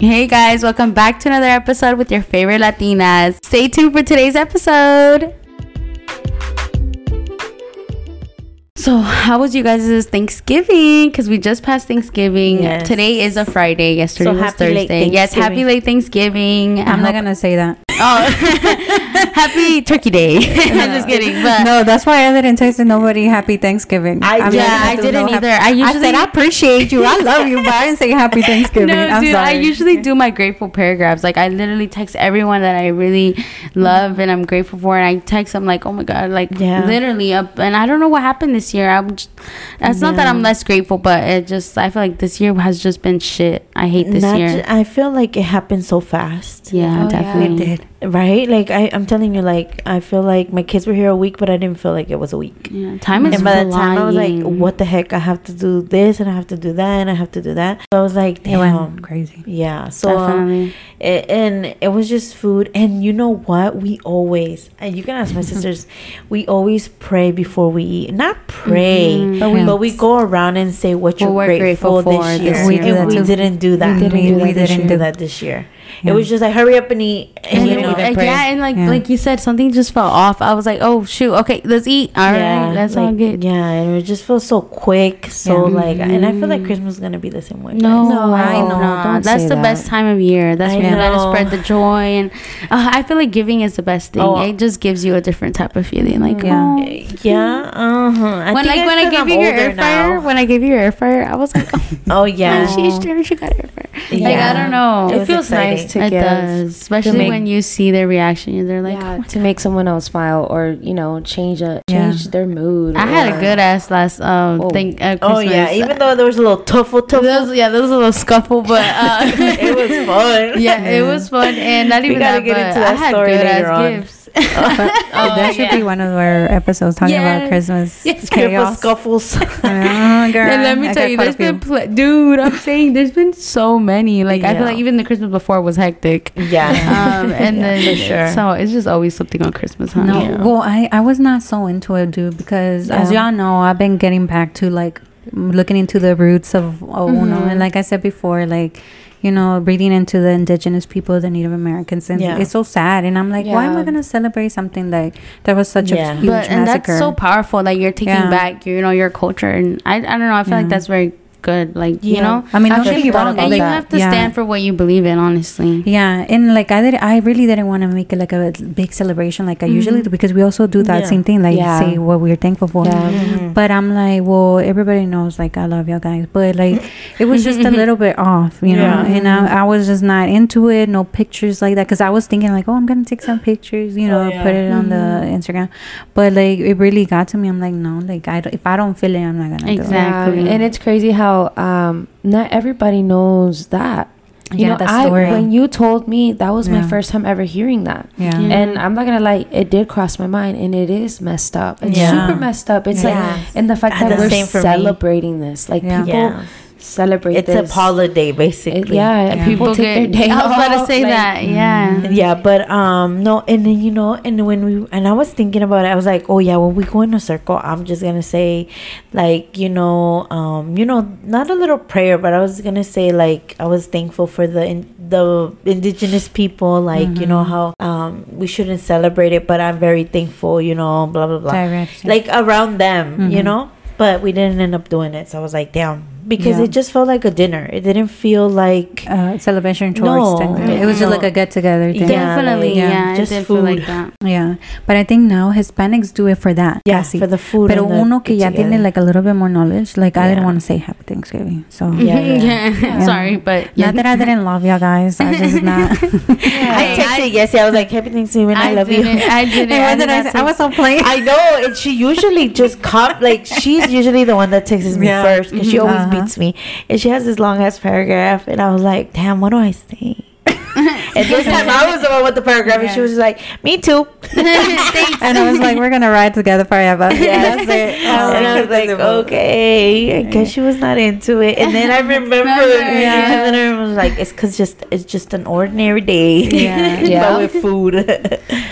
Hey guys, welcome back to another episode with your favorite Latinas. Stay tuned for today's episode. So, how was you guys' Thanksgiving? Because we just passed Thanksgiving. Yes. Today is a Friday. Yesterday So was happy late Thursday. Yes, happy Thanksgiving. late Thanksgiving. I'm not gonna say that. Oh, happy Turkey Day. I'm just kidding. But no, that's why I didn't text nobody Happy Thanksgiving. I- I'm yeah, not I didn't either. I I usually said I appreciate you. I love you, but I didn't say Happy Thanksgiving. No, I'm dude, sorry. I usually do my grateful paragraphs. Like I literally text everyone that I really love and I'm grateful for, and I text them like, "Oh my god!" Like Yeah. literally up. And I don't know what happened this year. I'm. Just, it's not that I'm less grateful, but it just I feel like this year has just been shit. I hate this Not year. ju- I feel like it happened so fast. yeah, Oh, yeah, definitely. it did. Right? Like I, I'm telling you, like I feel like my kids were here a week, but I didn't feel like it was a week. Yeah, time is and by the time I was like, what the heck? I have to do this and I have to do that and I have to do that. So I was like, It damn. went crazy. Yeah. So um, it, and it was just food. And you know what? We always, and you can ask my sisters, we always pray before we eat. Not pray, Mhm. but, we, but we go around and say what you're grateful, grateful for this this year. We and we didn't do that. We didn't do that we didn't do that this year. Yeah. It was just like hurry up and eat. And, And you know, was- didn't pray. yeah, and like Yeah. like you said, something just fell off. I was like, oh shoot, okay, let's eat. All right, that's all good. Yeah, and it just feels so quick. So Yeah. like, and I feel Mm-hmm. like Christmas is gonna be the same way. No, guys. No, I know. no. Don't That's the that. best time of year. That's I when you gotta spread the joy, and uh, I feel like giving is the best thing. Oh. it just gives you a different type of feeling. Like, Yeah. oh. Yeah. Uh huh. when like when I gave you your air fryer, when I gave you your air fryer, I was like, oh, Oh yeah. she she she got air fryer. Like I don't know. It It feels exciting. Nice to it give, does, especially make- when you see their reaction. They're like, yeah, oh my to make someone else smile or you know change a Yeah. change their mood. I had a good ass last um Oh. thing. Uh, Oh yeah. Even though there was a little tuffle, there tuffle. was, yeah, there was a little scuffle, but uh, it was fun. yeah, it was fun, and not We even gotta that, get but into I that had story good later ass on. gifts. Oh, that should be one of our episodes talking Yes. about Christmas Yes. Careful chaos. scuffles. Oh, girl, and let me I tell you, there's been, pl- dude, I'm saying there's been so many. Like I feel like even the Christmas before was hectic. yeah. Um, and Yeah, then for sure. so it's just always something on Christmas, huh? No, Yeah. well, I I was not so into it, dude, because as y'all know, I've been getting back to like looking into the roots of oh no, Mhm. and like I said before, like you know, breathing into the indigenous people, the Native Americans, and Yeah. it's so sad. And I'm like, why am I gonna celebrate something like that was such Yeah. a huge But and massacre? that's so powerful that you're taking Yeah. back, you know, your culture, and I, I don't know. I feel like that's very good. Like you know, I mean, don't Actually, get me wrong, and you like, have to yeah. stand for what you believe in. Honestly, Yeah, and like I did, I really didn't want to make it like a big celebration like I usually do because we also do that Mm-hmm. Yeah. same thing, like Yeah. say what we're thankful for. Yeah. Mhm. But I'm like, well, everybody knows like I love y'all guys, but like it was just a little bit off, you know. Yeah. And I, I was just not into it. No pictures like that because I was thinking like, oh, I'm gonna take some pictures, you know, Oh, yeah. put it on the Instagram. But like it really got to me. I'm like, no, like I don't- if I don't feel it, I'm not gonna do it. Exactly. And it's crazy how um not everybody knows that. You Yeah, know, that I, story. when you told me that was my first time ever hearing that. Yeah. Yeah. And I'm not gonna lie, it did cross my mind, and it is messed up. It's Yeah. super messed up. It's Yeah. like, and the fact Ah, that the we're same for me. celebrating this, like Yeah. people Yeah. Celebrate It's this. a holiday, It- basically. yeah, Yeah. people, take their day I was about to say like, that. Yeah. Yeah, but um no, and then you know, and when we and I was thinking about it, I was like, oh yeah, when we go in a circle, I'm just gonna say, like you know, um, you know, not a little prayer, but I was gonna say like I was thankful for the in, the indigenous people, like you know how um we shouldn't celebrate it, but I'm very thankful, you know, blah blah blah, Direct, yeah. like around them, you Mhm. know. But we didn't end up doing it, so I was like, damn, because Yeah. it just felt like a dinner. It didn't feel like uh, celebration No. towards technically. It was just like a get together thing. Yeah, Definitely, like, yeah. yeah, it just did feel like food. that. Yeah, but I think now Hispanics do it for that. yeah casi. for the food. Pero and the uno que ya get-together. tiene like a little bit more knowledge, like I didn't want to say Happy Thanksgiving. So Yeah, yeah. Yeah. Sorry, but not that I didn't love y'all guys, I just not. I texted yes, I was like, "Happy Thanksgiving, I, love you." I didn't. And did I did say? I not was so plain. I know, and she usually just cop like she's usually the one that texts me first because she always Uh-huh. Beats me, and she has this long ass paragraph, and I was like, "Damn, what do I say?" and this time I was the one with the paragraph, and she was just like, "Me too." and I was like, we're gonna ride together forever. Yeah. That's it. and I was like, okay, I guess she was not into it. And then I remember, yeah. and then I was like, it's cause just it's just an ordinary day, Yeah. Yeah. but with food.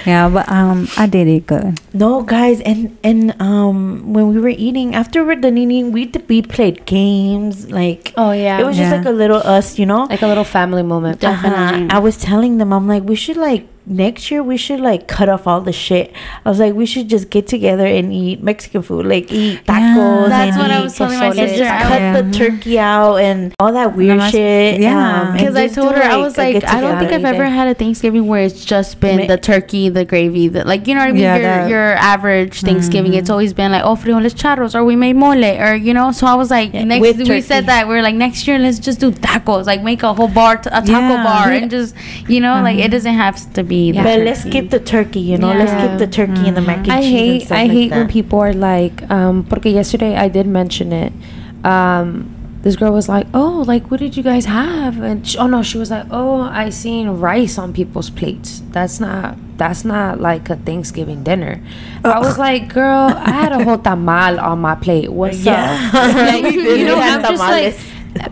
Yeah, but um, I did it good. no, guys, and and um, when we were eating after we're done eating, we we played games. Like Oh yeah. it was just like a little us, you know. like a little family moment. Uh-huh. I was telling them, I'm like, we should like next year we should like cut off all the shit. I was like, we should just get together and eat Mexican food, like eat tacos. That's and what I was telling my sister. just cut was- the mm-hmm. turkey out and all that weird shit. yeah. Um, because I told her, I was like, I don't think I've ever had a Thanksgiving where it's just been Ma- the turkey, the gravy, the like, you know what I mean? Yeah, your, that- your average Thanksgiving. It's mm-hmm. always been like, oh, frijoles charros, or we made mole, or you know. So I was like, Yeah, next we turkey. said that we are like next year, let's just do tacos, like make a whole bar, t- a taco Yeah. bar, and just you know, like it uh-huh. doesn't have to be. The But let's turkey. keep the turkey, you know. Let's Yeah. keep the turkey and the mac and I cheese. and hate stuff I like hate when people are like um porque yesterday I did mention it. Um this girl was like, "Oh, like what did you guys have?" And she, oh no, she was like, "Oh, I seen rice on people's plates. That's not that's not like a Thanksgiving dinner." I was like, "Girl, I had a whole tamal on my plate. What's Yeah. up?" Like, We did. you know, I'm just like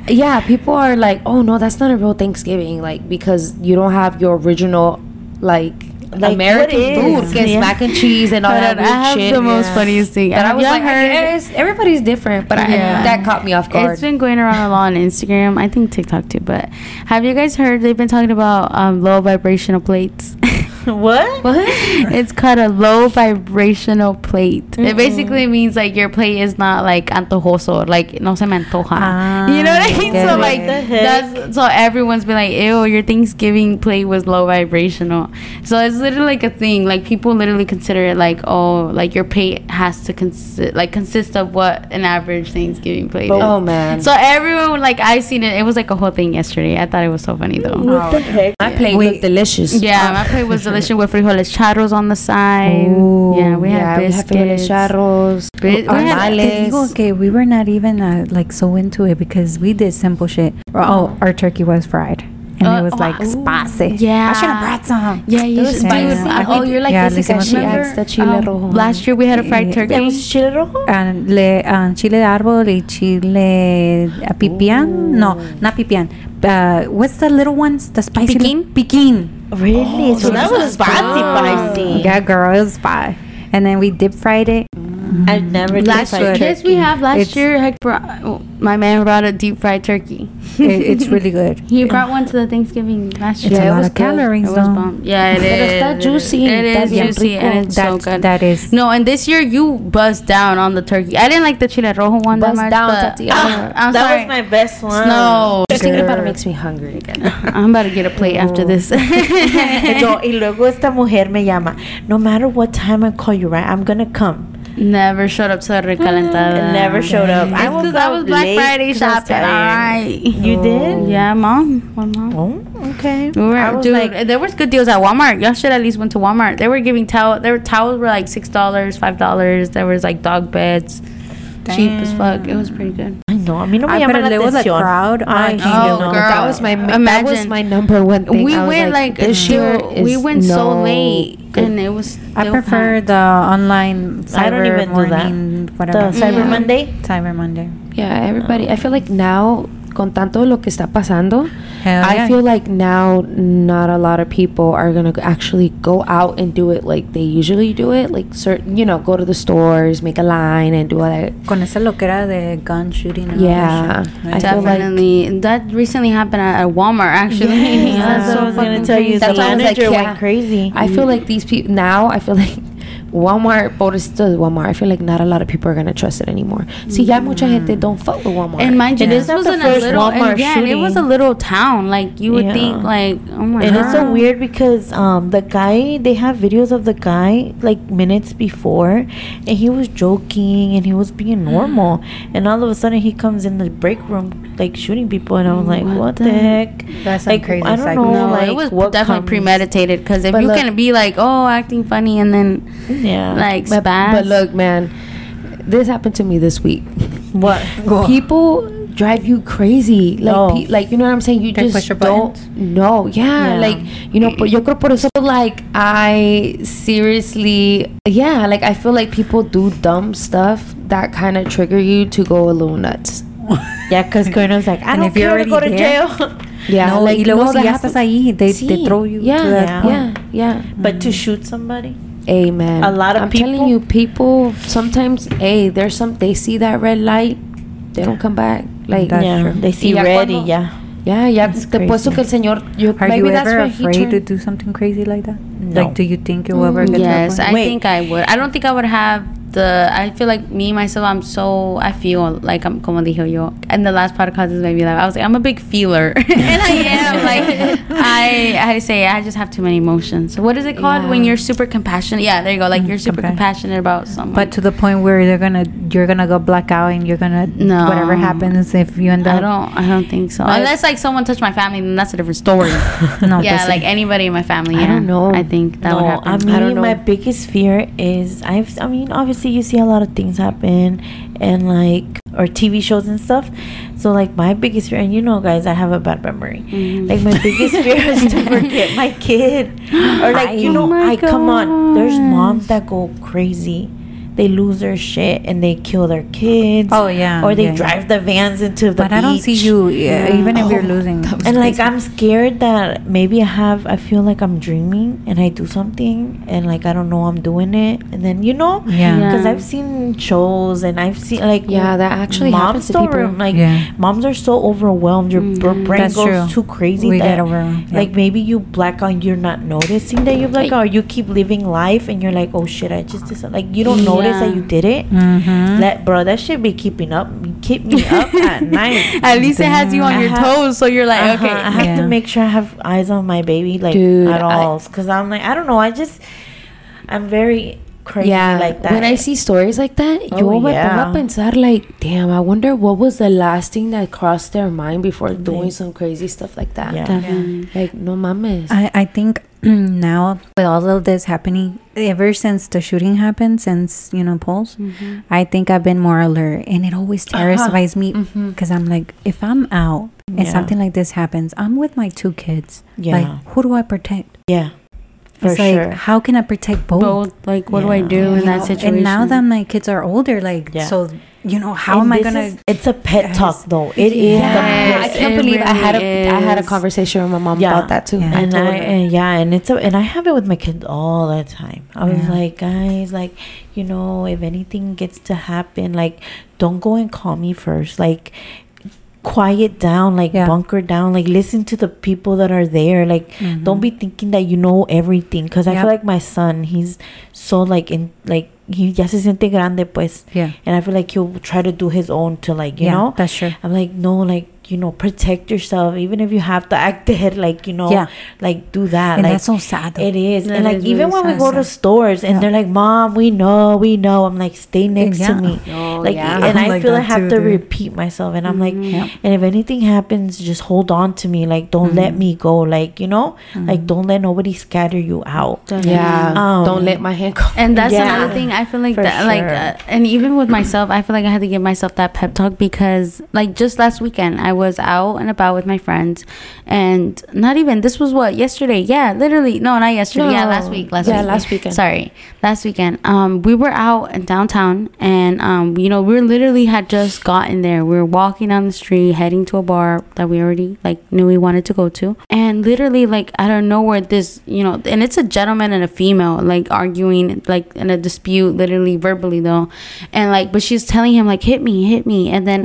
yeah, people are like, "Oh no, that's not a real Thanksgiving." Like because you don't have your original like Like, American food, gets Yeah. mac and cheese and all that I have shit. the most funniest thing. But I was like, heard- I everybody's different, but I, that caught me off guard. It's been going around a lot on Instagram. I think TikTok too. But have you guys heard they've been talking about um, low vibrational plates? what? what? it's called a low vibrational plate. It basically means like your plate is not like antojoso, like no se me antoja. Ah, you know what I mean? So it. like What the heck? that's so everyone's been like, ew, your Thanksgiving plate was low vibrational. So it's literally like a thing. Like people literally consider it like, oh, like your plate has to consist like consist of what an average Thanksgiving plate is. Oh man. So everyone like I seen it. It was like a whole thing yesterday. I thought it was so funny though. What the heck? my plate Wait. looked delicious. Yeah, my plate was delicious with frijoles charros on the side. Ooh. yeah, we yeah, had we have frijoles biscuits. charros, Bi- we had- Te digo que we were not even uh, like so into it because we did simple shit. Oh, our turkey was fried. And Uh, it was like oh, spicy. yeah. I should have brought some. Yeah, you Those should. spicy. Yeah. I- oh, you're like Yeah, Jessica. listen, She remember, adds the chile um, rojo. Last year we had a fried Yeah. turkey. It was chile rojo? And le, uh, chile de árbol y chile uh, pipián. No, not pipián. Uh, what's the little ones? The spicy. Piquín? Piquín. Really? so that was spicy, Oh. spicy. Yeah, girl, it was fine. And then we deep fried it. Mm-hmm. I never did Last fried year, yes, we have. Last It's- year, Heck brought, oh, my man brought a deep fried turkey. It, it's really good. He brought one to the Thanksgiving last It's year. a it was of good. calories, It though. Yeah, it It's that juicy. It Está is bien juicy rico. and it's so That's- good. That is. No, and this year you buzzed down on the turkey. I didn't like the chile rojo one that Bust much, down, but Tatiana. I'm that sorry. was my best one. no. Just thinking about it makes me hungry again. I'm about to get a plate after this. no, y luego esta mujer me llama. No matter what time I call you, right? I'm gonna come. Never showed up to the recalentada. Mm, never showed up. It's I was because I was Black Friday Friday 'cause I was shopping. All right. You did? Yeah, mom. My mom. Oh, okay. We were, I was dude, like, there was good deals at Walmart. Y'all should at least went to Walmart. They were giving towel. There were towels were like six dollars, five dollars. There was like dog beds, cheap as fuck. It was pretty good. I know. A mí no me I llama but la there was a atención. crowd. I I can't can't Oh, do no. girl. That was my that was my number one thing. we I went like, this year We went so late, good. and it was. I prefer packed. the online cyber I don't even do that. morning, The whatever. Cyber Yeah. Monday. Cyber Monday. Yeah, everybody. I feel like now, con tanto lo que está pasando, Hell I yeah. feel like now not a lot of people are gonna actually go out and do it like they usually do it. Like certain, you know, go to the stores, make a line, and do all that. Con esa loquera de gun shooting. And Yeah, that shit. Right. feel like- Definitely. that recently happened at, at Walmart. Actually, Yes, Yeah, that's what I was gonna tell you. crazy. The That's why I was like, manager yeah. went crazy. I feel like these people now. I feel like Walmart, pobrecito de Walmart. I feel like not a lot of people are gonna trust it anymore. See, ya mucha gente don't fuck with Walmart. And mind you, this was the in a first little, Walmart yeah, and it was a little town. Like you would Yeah. think, like oh my And god. it's so weird because um the guy they have videos of the guy like minutes before and he was joking and he was being normal and all of a sudden he comes in the break room like shooting people and I was like What what, the heck That's like crazy I don't know No, like it was definitely comes- premeditated. Because if But you look- can be like, oh, acting funny, and then yeah like but, spaz. but look, man, this happened to me this week. what People drive you crazy. Like, Oh. pe- like you know what I'm saying? You They just push your don't buttons. know. Yeah, Yeah. like you know. But yo creo por eso like I seriously, yeah, like I feel like people do dumb stuff that kind of trigger you to go a little nuts. Yeah, because Colonel's like, I And don't if you're care to go to there- jail. Yeah, no, like y luego no, si that ya happen- estás ahí, they, they throw you yeah, to that Yeah. point. yeah, yeah. but to shoot somebody. Amen. A lot of I'm people- telling you, people sometimes, hey, there's some. They see that red light, they don't come back. Like, That's yeah, true. they see ya red cuando- y ya. yeah, ya. That's Te puesto que el señor, yo, Are maybe you that's ever afraid to do something crazy like that? No. Like, do you think you'll ever get Yes, to that I point? Wait. think I would. I don't think I would have the. I feel like me myself. I'm so. I feel like I'm como dijo yo. And the last podcast is maybe like I was like I'm a big feeler, and I am like I. I say I just have too many emotions. What is it called when you're super compassionate? Yeah, there you go. Like mm, you're super compa- compassionate about someone. But to the point where they're gonna, you're gonna go black out and you're gonna, No. whatever happens if you end up. I don't. I don't think so. Like- Unless like someone touched my family, then that's a different story. No, yeah, pues like anybody in my family. I don't know. I think that no, would happen. I mean, I don't know. my biggest fear is I've. I mean, obviously, you see a lot of things happen, and like or TV shows and stuff. So like my biggest fear, and you know, guys, I have a bad memory. Mhm. Like my biggest fear is to forget my kid, or like you know, I come on. There's moms that go crazy. They lose their shit and they kill their kids. Oh, yeah, Or they yeah, yeah. drive the vans into the But I don't see you, yeah, even if you're Oh, losing. that was and like crazy. I'm scared that maybe I have I feel like I'm dreaming and I do something and like I don't know I'm doing it and then you know Yeah. because Yeah. I've seen shows and I've seen like Yeah, that actually moms happens to don't people. rem- like Yeah. moms are so overwhelmed your br- Mhm. brain That's goes true. too crazy We that get overwhelmed, yeah. like maybe you black out you're not noticing that you black out or you keep living life and you're like oh shit I just did like you don't notice that you did it Mm-hmm. that bro that should be keeping up keep me up at night At least it has you on I your have- toes, so you're like, uh-huh, okay. I have Yeah. to make sure I have eyes on my baby, like Dude, at all, because I'm like I don't know. I just I'm very crazy yeah, like that. when I see stories like that, Oh, yo me pongo yeah. a pensar like, damn, I wonder what was the last thing that crossed their mind before doing some crazy stuff like that. Yeah. Definitely. Like, no mames. I, I think now with all of this happening, ever since the shooting happened, since you know Pulse, Mhm. I think I've been more alert, and it always terrifies me because I'm like, if I'm out and Yeah. something like this happens, I'm with my two kids. Yeah. Like, who do I protect? yeah, for it's sure. like, how can I protect both? Both, like, what do I do You in that situation? And now that my kids are older, like, Yeah. so you know, how And am I gonna? is- it's a pet Yes. talk though. It is Yes. the I can't it believe I had a really I had a conversation with my mom Yeah. about that too. Yeah. And told I and yeah, and it's a, and I have it with my kids all the time. I was Yeah. like, guys, like you know, if anything gets to happen, like don't go and call me first. Like quiet down, like Yeah. bunker down, like listen to the people that are there. Like mm-hmm. don't be thinking that you know everything. Because I Yep. feel like my son, he's so like in like he ya se siente grande, pues. Yeah. And I feel like he'll try to do his own to like you yeah, know. that's true. I'm like, no, like, you know, protect yourself. Even if you have to act dead, like, you know, Yeah. like do that. And like, that's so sad. though. It is. That and like, is even really when we sad. go to stores and Yeah. they're like, Mom, we know, we know. I'm like, stay next Yeah. to me. Oh, like, yeah. and I'm I like feel I have too, to dude. repeat myself. And I'm like, Yeah. and if anything happens, just hold on to me. Like, don't let me go. Like, you know, like, don't let nobody scatter you out. yeah, Um, don't let my hand go. And that's Yeah. another thing. I feel like For that, like, uh, and even with myself, I feel like I had to give myself that pep talk because, like, just last weekend, I was out and about with my friends, and not even this was what yesterday. Yeah, literally, no, not yesterday. Yeah, last week. Last Yeah, week. last weekend. Sorry, last weekend. Um, we were out in downtown, and um, you know, we were literally had just gotten there. We were walking down the street, heading to a bar that we already like knew we wanted to go to, and literally, like I don't know where this you know, and it's a gentleman and a female like arguing like in a dispute, literally verbally though, and like, but she's telling him like, hit me, hit me, and then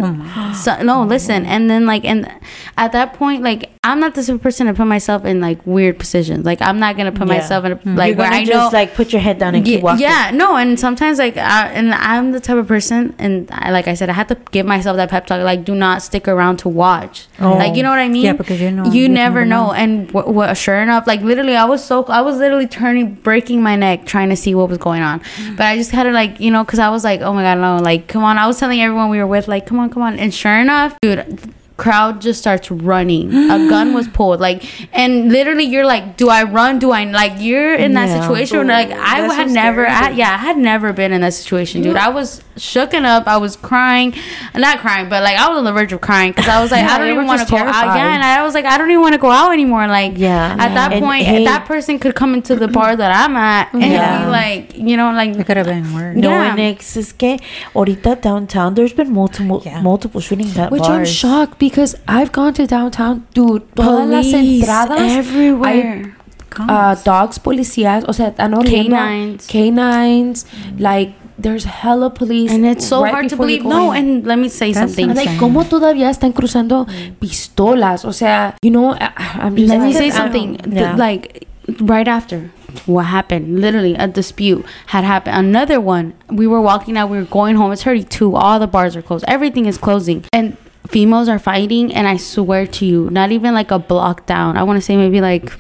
so, no, listen, and then like, and at that point, like, I'm not the type of person to put myself in like weird positions. Like, I'm not gonna put Yeah. myself in a, Like, like You're where I just know like put your head down and yeah, keep walking. yeah, no, and sometimes like, I, and I'm the type of person, and I, like I said, I had to give myself that pep talk. Like, do not stick around to watch. Oh. Like, you know what I mean? Yeah, because you know- you never know. know. And sure enough, like literally, I was so, I was literally turning, breaking my neck trying to see what was going on. Mm. But I just had to like, you know, because I was like, oh my god, no, like, come on. I was telling everyone we were with, like, come on, come on. And sure enough, dude. Crowd just starts running. A gun was pulled, like, and literally, you're like, "Do I run? Do I like?" You're in that Yeah. situation. where, like, I had so never. I, yeah, I had never been in that situation, dude. I was shooken up. I was crying, not crying, but like I was on the verge of crying because I was like, Yeah, I don't even want to just go out. terrified. Yeah, and I was like, I don't even want to go out anymore. Like, Yeah. At that And, point, hey- that person could come into the bar that I'm at and Yeah. be like, you know, like It could have been worse. No, Yeah. and it's, es que ahorita downtown, there's been multiple Yeah. multiple shootings at Which I'm shocked because I've gone to downtown, dude. Todas las Police entradas everywhere. uh, dogs policías, o sea, están oliendo Canines. Canines, like there's hella police. and it's so right hard to believe. No, and let me say That's something. I'm like, ¿cómo todavía están cruzando mm. pistolas? O sea, you know, I, I'm just Let me say something. don't- yeah. like right after what happened, literally a dispute had happened. Another one. We were walking out. We were going home. It's 32. All the bars are closed. Everything is closing. And females are fighting. And I swear to you, not even like a block down. I want to say maybe like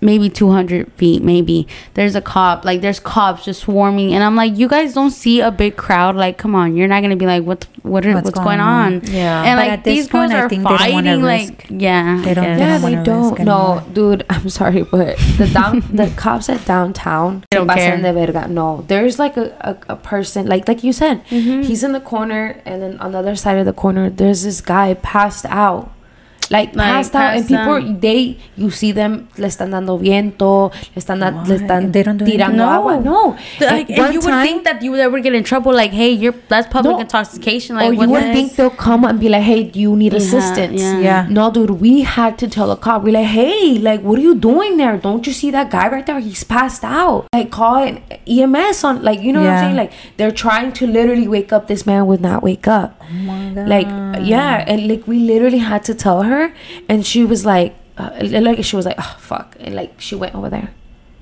maybe 200 feet maybe there's a cop like there's cops just swarming and i'm like you guys don't see a big crowd like come on you're not gonna be like what what are, What's what's, going going, on? on, Yeah. and But like at this these girls point, I are think they don't fighting risk- like yeah They don't- yeah. they yeah, don't they don't. No, anymore. dude, I'm sorry, but the down the cops at downtown They don't care. de verga. No, there's like a, a, a person, like like you said, Mm-hmm. he's in the corner, and then on the other side of the corner, there's this guy passed out. Like, Like, passed out, and people out. they you see them le están dando viento, le están da- le están They don't do tirando No. agua. No, Like, At and one you would time- think that you would ever get in trouble. Like, hey, you're that's public No. intoxication. Like, or you what would the- think they'll come and be like, "Hey, do you need Yeah, assistance?" yeah. Yeah. No, dude, we had to tell a cop. We're like, "Hey, like, what are you doing there? Don't you see that guy right there? He's passed out. Like, call an EMS on. Like, you know what I'm Yeah. saying? Like, they're trying to literally wake up. This man would not wake up. Oh. Like, yeah, and like we literally had to tell her, and she was like, uh, like she was like, oh fuck, and like she went over there.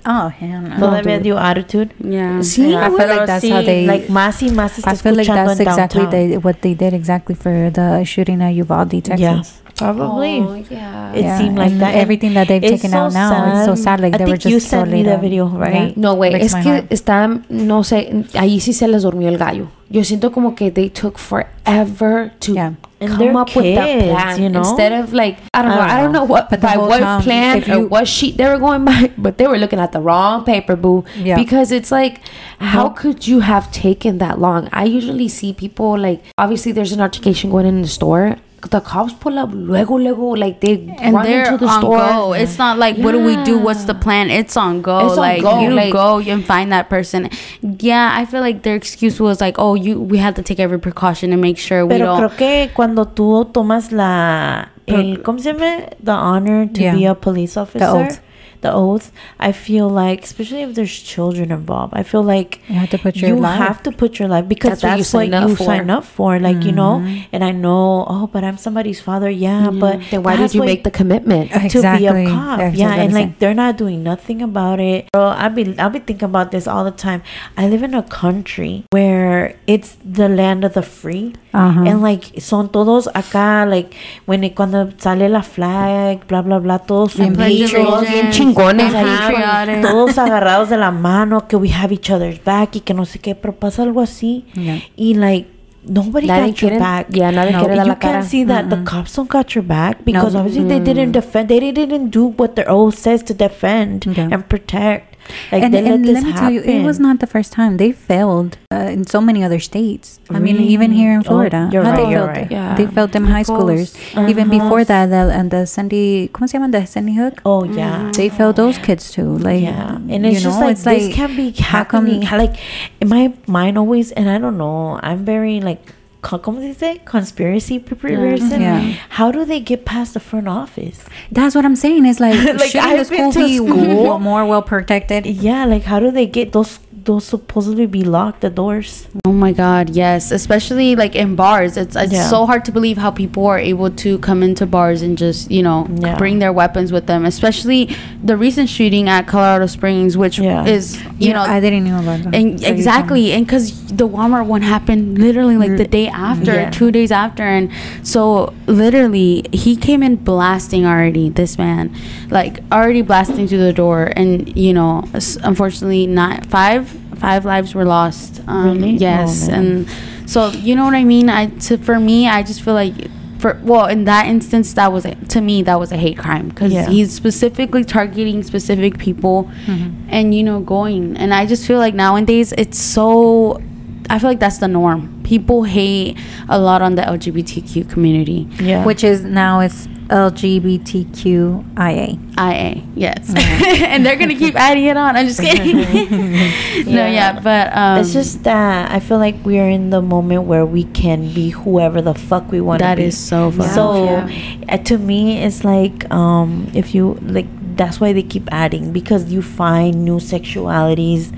Oh, hell no. Todavía dude. dio attitude. yeah. Sí, I feel like that's sí, how they- like más y más I feel like that's exactly they, what they did exactly for the shooting at Uvalde, Texas. Yeah, probably. Oh, yeah. It Yeah, seemed like and that. Everything that they've it's taken out so now, it's so sad, like I they think were just you so sent me the video, right? No, güey, Breaks es my que heart. están, no sé, ahí sí se les durmió el gallo. Yo siento como que they took forever to Yeah. Come they're up with that plan you know? instead of like I don't I know, don't I don't know. know what But the by whole what time, plan if or you- what sheet they were going by, but they were looking at the wrong paper, boo. Yeah. Because it's like, how No. could you have taken that long? I usually see people like obviously there's an altercation going in the store. The cops pull up luego luego like they and run they're into the on store. go. It's not like what do we do? What's the plan? It's on go. It's on like go, you like- go and find that person. Yeah, I feel like their excuse was like, oh, you we had to take every precaution and make sure we don't. creo que cuando tú tomas la el ¿cómo se llama? The honor to Yeah. be a police officer. Oath. The oath. I feel like, especially if there's children involved, I feel like You have to put your you life. have to put your life because That's what you that's, what sign up you for. sign up for. Like you know, Mm-hmm. and I know. Oh, but I'm somebody's father. Yeah, but then why did you make the commitment? to be a cop. That's yeah, and like they're not doing nothing about it. Bro, I'll be I'll be thinking about this all the time. I live in a country where it's the land of the free. Uh-huh. And like son todos acá like when it, cuando sale la flag, blah blah blah, todos Bien unidos, bien chingones ahí, Ajá. Patriotic. todos agarrados de la mano, que we have each other's back y que no sé qué, pero pasa algo así Yeah. y like nobody Nadie got your back. yeah, nadie No. quiere dar you la cara. can see that the cops don't got your back because No. obviously they didn't defend. They didn't do what their oath says to defend Yeah. and protect. Like and and let let me happen. tell you, it was not the first time they failed uh, in so many other states. I mean, even here in Oh, Florida, you're right, they you're failed right. Yeah. They failed them high schoolers. Even Uh-huh. before that, the, and the Sandy, ¿cómo se llama? The Sandy Hook. Oh yeah. They failed those kids too. Like, Yeah, and it's you just know, like it's this like, can't be how come- happening. Like in my mind always, and I don't know. I'm very like, co- ¿cómo se dice? Conspiracy pe- person. Yeah. How do they get past the front office? That's what I'm saying. It's like, Like, shouldn't I've the school to be more well protected? Yeah, like how do they get those? Those supposedly be locked the doors. Oh my God, yes. Especially like in bars, it's it's Yeah. so hard to believe how people are able to come into bars and just you know Yeah. bring their weapons with them. Especially the recent shooting at Colorado Springs, which Yeah. is you know I didn't know about that. and So exactly and because the walmart one happened literally like the mm. day after Yeah. two days after and so literally he came in blasting already this man like already blasting through the door and you know unfortunately not five five lives were lost um, Really? yes Oh, and so you know what i mean i to, for me i just feel like for well in that instance that was a, to me that was a hate crime because Yeah. he's specifically targeting specific people Mm-hmm. and you know going and i just feel like nowadays it's so I feel like that's the norm. People hate a lot on the LGBTQ community. Yeah. Which is now it's LGBTQIA. IA, yes, and they're gonna keep adding it on. I'm just kidding. No, yeah, but um, it's just that I feel like we are in the moment where we can be whoever the fuck we want to be. is so fun. So uh, to me, it's like um, if you like, that's why they keep adding because you find new sexualities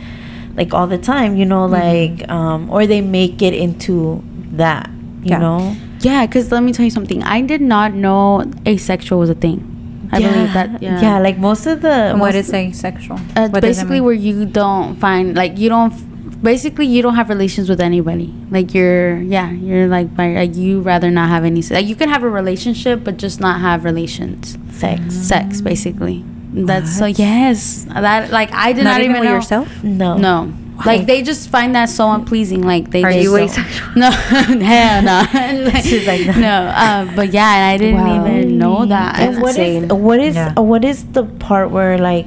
like all the time. You know, like um, or they make it into that. You Yeah. know. yeah, because let me tell you something. I did not know asexual was a thing. I believe that. Yeah, yeah. Like most of the What is most asexual? Uh, What basically where you don't find like you don't basically you don't have relations with anybody like you're yeah you're like by like you rather not have any like you can have a relationship but just not have relations sex. sex basically that's so yes that like i did Not, not, even, even with know yourself. No. no like they just find that so unpleasing like they Are just you asexual? no hell no She's like that. no uh, but yeah i didn't Wow. even know that And what is insane. what is Yeah. what is the part where like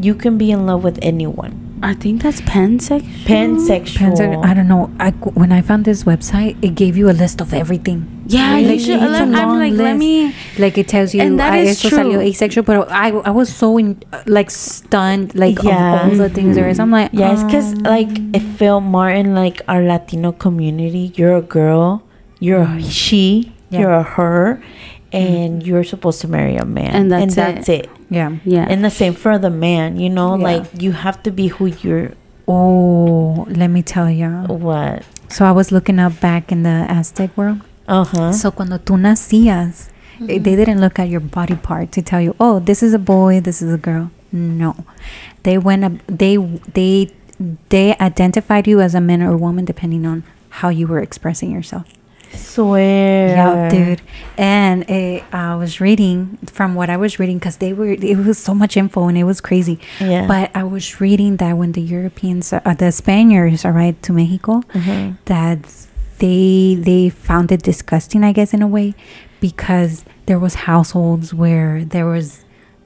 you can be in love with anyone? I think that's pansexual Pansexual. Depends on- I don't know. I when I found this website, it gave you a list of everything. yeah Like, you should it's a let, i'm long like let list. me Like it tells you, And that I is eso salió true. asexual, but I I was so in uh, like stunned, like Yeah. of all the things there is. I'm like, Yeah, it's because um, like if Phil Martin, like our Latino community, you're a girl, you're a she, Yeah. you're a her, and you're supposed to marry a man, And that's it. yeah. yeah And the same for the man, you know, Yeah. like you have to be who you're. Oh, let me tell you. What? So I was looking up back in the Aztec world. Uh huh. So cuando tú nacías, eh, they didn't look at your body part to tell you, oh, this is a boy, this is a girl. No, they went up. They they they identified you as a man or a woman depending on how you were expressing yourself. Swear. Yeah, dude. And eh, I was reading from what I was reading because they were it was so much info and it was crazy. Yeah. But I was reading that when the Europeans, uh, the Spaniards, arrived to Mexico, Mhm. that they they found it disgusting, I guess, in a way, because there was households where there was,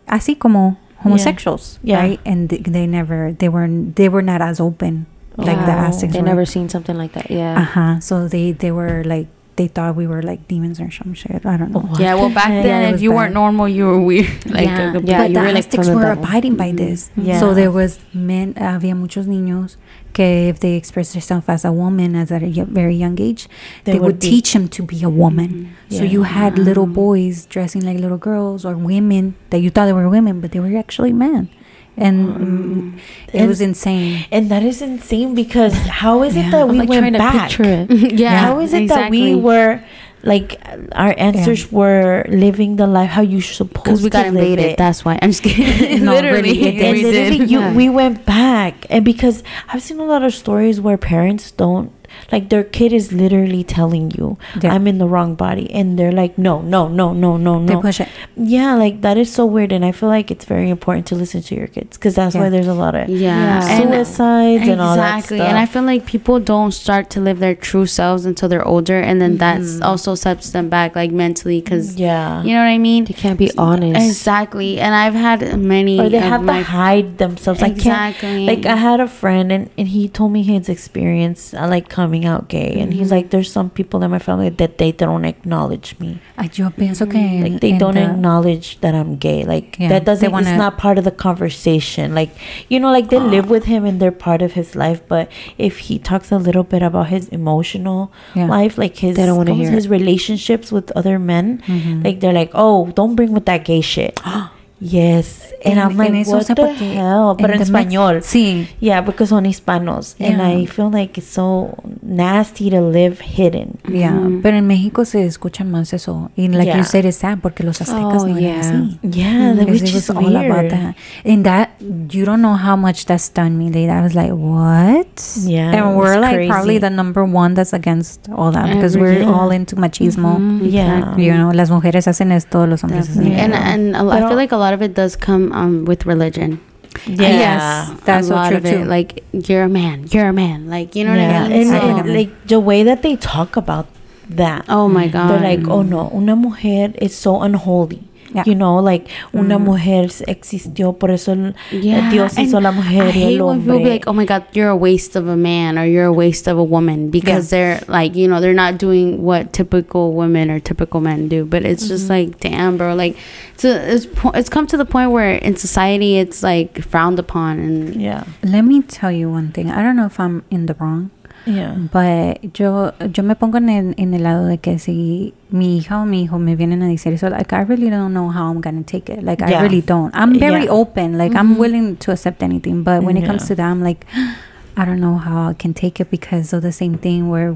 así como homosexuals, Yeah. right? And th- they never, they were, they were not as open like the Oh. Aztecs They never seen something like that. Yeah. Uh huh. So they they were like they thought we were like demons or some shit. I don't know. What yeah, well, back then, Yeah, if you bad. weren't normal, you were weird. Like, yeah, uh, Yeah, but you the were, like, Aztecs from the were abiding by mm-hmm. this. Yeah. So there was men, había muchos niños que if they expressed themselves as a woman as at a y- very young age, They they, would would teach them to be a woman. Mm-hmm. So Yeah. you had little mm-hmm. boys dressing like little girls or women that you thought they were women, but they were actually men. And mm, it And- was insane. And that is insane because how is it Yeah. that we like went back? it. yeah, how is it that we were like our ancestors were living the life how you supposed Because we got invaded. it. That's why. I'm just kidding. No, literally, really, and we did. you, Yeah. we went back and because i've seen a lot of stories where parents don't like their kid is literally telling you Yeah. i'm in the wrong body and they're like no no no no no They no push it. yeah like that is so weird and i feel like it's very important to listen to your kids because that's Yeah. why there's a lot of Yeah, Yeah. And- suicides and all that exactly. stuff And I feel like people don't start to live their true selves until they're older, and then that's also sets them back, like mentally, because yeah you know what I mean. They can't be honest. Exactly. And I've had many. or they have to my- hide themselves. I can't. Exactly. Like I had a friend, and, and he told me his experience, uh, like coming out gay, and he's like, "There's some people in my family that they don't acknowledge me. Ay, Yo pienso que Like they don't the- acknowledge that I'm gay. Like Yeah, that doesn't. wanna- it's not part of the conversation. Like you know, like they live with him and they're part of his life. But if he talks a little bit about his emotional Yeah. life, like his They don't wanna hear his relationships with other men, Mm-hmm. like they're like, "Oh, don't bring with that gay shit." Yes, and, I'm like, eso what the porque hell? Pero en, español. Sí. Yeah, because son hispanos, and Yeah. I feel like it's so nasty to live hidden. Yeah, pero en México se escucha más eso. Y like Yeah. you said, it's sad porque los aztecas Oh, no yeah. eran así. Yeah, that Because which it was is all weird. about that. And that, you don't know how much that stunned me. Like, I was like, what? Yeah, And we're like crazy. probably the number one that's against all that because we're Yeah. all into machismo. Mhm, Yeah. exactly. You know, las mujeres hacen esto, los hombres hacen esto. And and I feel like a lot of it does come um, with religion. Yeah. Yes. That's a lot true of it. too. Like you're a man, you're a man. Like you know yeah. what I mean. And, So- and, like the way that they talk about that. oh my god. They're like, oh no, una mujer is so unholy. Yeah. You know, like una mm. mujer existió, por eso el- Yeah, Dios hizo and la mujer I y hate el when people be like, "Oh my God, you're a waste of a man or you're a waste of a woman," because they're like, you know, they're not doing what typical women or typical men do. But it's just mm-hmm. like, damn, bro, like, it's it's po- it's come to the point where in society it's like frowned upon, and yeah, Let me tell you one thing. I don't know if I'm in the wrong, yeah, but yo, yo me pongo en el, en el lado de que si mi hija o mi hijo me vienen a decir eso, like, I really don't know how I'm going to take it. Like, I really don't. I'm very Yeah. open. Like, I'm mm-hmm. willing to accept anything. But when it comes to that, I'm like, I don't know how I can take it because of the same thing where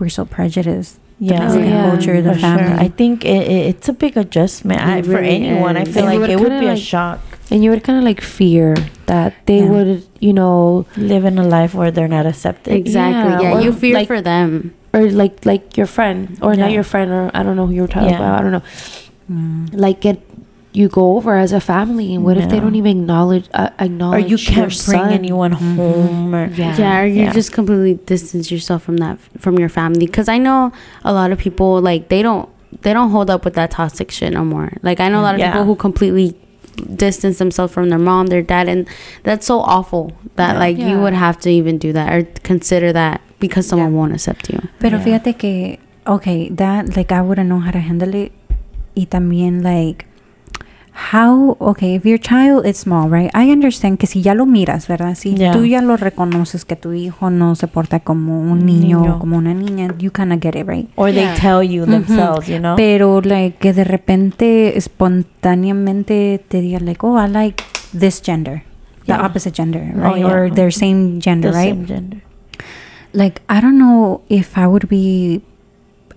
we're so prejudiced. Yeah. Mexican Yeah, culture, the for sure. I think it, it, it's a big adjustment I, It for really anyone. I feel you like it would be a shock And you would kind of like fear that they Yeah. would, you know, live in a life where they're not accepted. exactly, Yeah, yeah, you fear like- for them. or like like your friend, or Yeah. not your friend, or I don't know who you were talking Yeah. about. I don't know. Mm. Like it, you go over as a family, and what if they don't even acknowledge uh, Or you can't bring son? anyone home. Or, Yeah. yeah, or you Yeah. just completely distance yourself from that from your family because i know a lot of people like they don't they don't hold up with that toxic shit no more like i know a lot of Yeah. people who completely distance themselves from their mom their dad and that's so awful that Yeah. like you would have to even do that or consider that because someone Yeah. won't accept you Pero Yeah. fíjate que, okay, that, like, I wouldn't know how to handle it. Y también, like, how, okay, if your child is small, right? I understand que si ya lo miras, ¿verdad? Si Yeah. tú ya lo reconoces que tu hijo no se porta como un niño, Niño. como una niña, you kind of get it, right? or Yeah. they tell you themselves, you know? Pero, like, que de repente, espontáneamente te diga, like, oh, I like this gender. The Yeah. opposite gender, Oh, right? yeah. Or their same gender, the right? same gender. like I don't know if I would be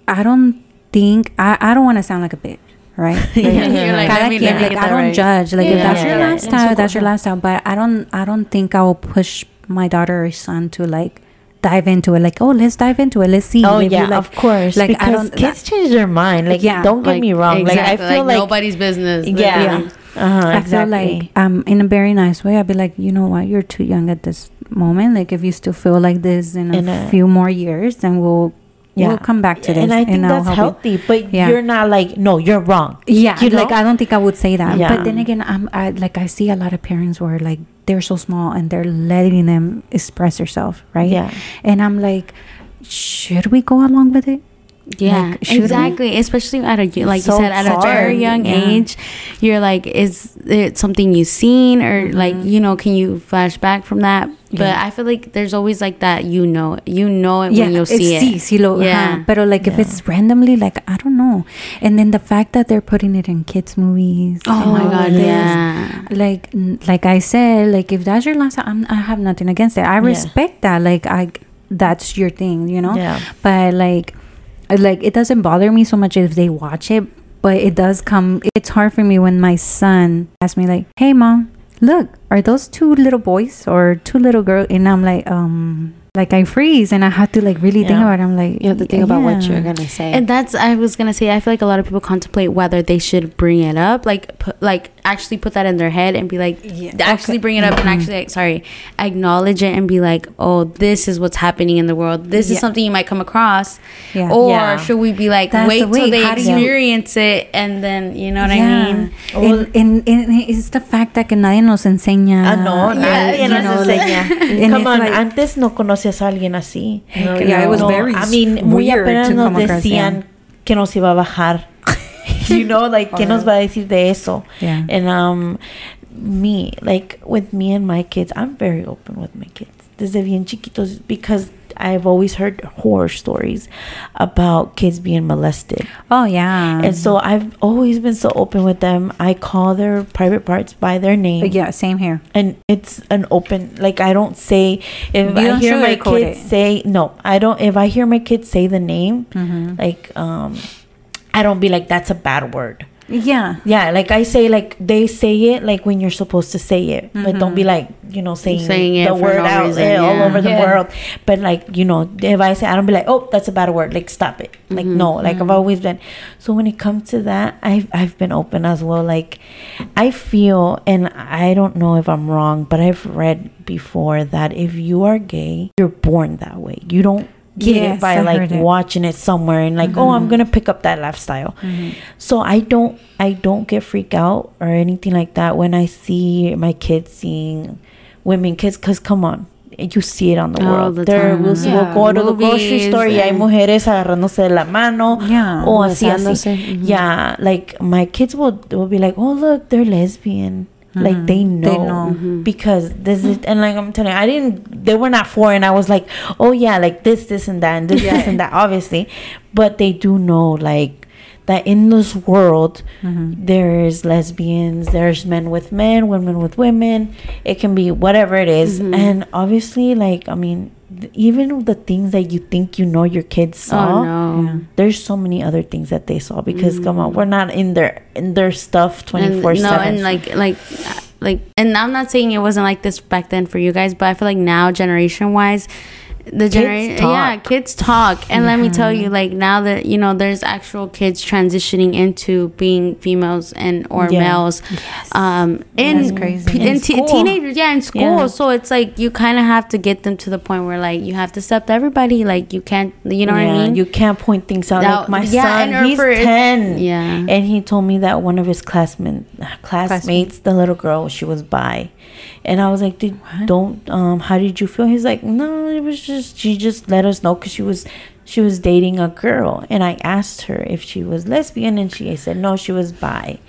I don't think I, I don't want to sound like a bitch, right? You're like, Cada quien, like, I don't right. judge. Like if Yeah, that's yeah, your yeah. lifestyle, En su that's your cosa. lifestyle. But I don't I don't think I will push my daughter or son to like dive into it. Like, oh let's dive into it. Let's see. Oh if you yeah, like, of course. like, I don't- kids change their mind. Like, Yeah, don't get Like, me wrong. Like, I exactly, feel like, nobody's business yeah, literally. uh-huh, I exactly. feel like um in a very nice way. I'd be like, you know what, you're too young at this moment. Like if you still feel like this in a, In a- few more years, then we'll Yeah. we'll come back to this. and I think I'll that's help you. healthy. But Yeah. you're not like, no, you're wrong. Yeah, You like? I don't think I would say that. Yeah. But then again, I'm I, like I see a lot of parents where like they're so small and they're letting them express themselves, right? Yeah. And I'm like, should we go along with it? Yeah, Like, exactly. Especially at a like So you said at a very young yeah. age, you're like, is it something you've seen or mm-hmm. like you know, can you flash back from that? But Yeah. I feel like there's always like that. You know, you know it when you'll see it. sí lo, Yeah. Pero like if it's randomly, like I don't know. And then the fact that they're putting it in kids movies. Oh my god, this. yeah. Like like I said, like if that's your last, I'm, I have nothing against it. I Yeah. respect that. Like I, that's your thing, you know. Yeah. but like like it doesn't bother me so much if they watch it but it does come it's hard for me when my son asks me like hey mom look are those two little boys or two little girls and i'm like um like i freeze and i have to like really think about it i'm like You have to think about what you're gonna say. And that's I was gonna say. I feel like a lot of people contemplate whether they should bring it up, like put, like actually put that in their head and be like, Yeah. actually Okay. bring it up and actually like, sorry, acknowledge it and be like, oh, this is what's happening in the world. This is something you might come across. Yeah. Or Yeah. should we be like, That's wait the till they How you- experience it and then you know what I mean? and, and, and it's the fact that que nadie nos enseña Ah, no, Yeah, nadie you nos enseña. Come on, like- antes no conocías a alguien así. No, yeah, it was very I mean, muy apenas nos across, decían yeah. que nos iba a bajar. you know, like, ¿qué nos va a decir de eso? Yeah. And um, me, like, with me and my kids, I'm very open with my kids. Desde bien chiquitos, because I've always heard horror stories about kids being molested. oh yeah And so I've always been so open with them. I call their private parts by their name. yeah same here And it's an open like I don't say if You I hear my kids it. say no, I don't if I hear my kids say the name, Mm-hmm. like um I don't be like that's a bad word. Yeah Yeah, like I say like they say it like when you're supposed to say it. But don't be mm-hmm. like, you know, saying, Saying it the word no out reason, eh, all over the Yeah. world. But like, you know, if I say I don't be like, oh, that's a bad word, like stop it. Like mm-hmm. no, like I've mm-hmm. always been so when it comes to that, I've I've been open as well. Like I feel and I don't know if I'm wrong, but I've read before that if you are gay, you're born that way. You don't get Yes, it by I like it. watching it somewhere and like, oh, I'm gonna pick up that lifestyle. So I don't, I don't get freaked out or anything like that when I see my kids seeing women kids. Cause come on, you see it on the All world. the there, we'll, see- we'll go to the grocery store y hay mujeres agarrándose de la mano. Yeah. O así, así. Mhm. Yeah, like my kids will will be like, oh look, they're lesbian. Like they mm-hmm. know, They know. Mm-hmm. because this is and like I'm telling you, I didn't. They were not for, and I was like, oh yeah, like this, this, and that, and this, this, and that, obviously. But they do know, like that in this world, mm-hmm. there's lesbians, there's men with men, women with women. It can be whatever it is. Mm-hmm. and obviously, like I mean, th- even the things that you think you know your kids oh, saw Oh no. there's so many other things that they saw because come on mm. we're not in their in their stuff 24 and, no 7 and like like like and i'm not saying it wasn't like this back then for you guys but i feel like now generation wise the generation yeah kids talk. And let me tell you like now that you know there's actual kids transitioning into being females and or Yeah. males um in p- In in, te- teenagers yeah in school. Yeah. so it's like you kind of have to get them to the point where like you have to accept everybody. Like you can't you know what i mean? you can't point things out. Now- like my yeah, son he's for- 10 yeah. and he told me that one of his classmen classmates the little girl she was bi. And i was like Did, don't um how did you feel? He's like no it was just she just let us know because she was she was dating a girl and i asked her if she was lesbian and she said no she was bi.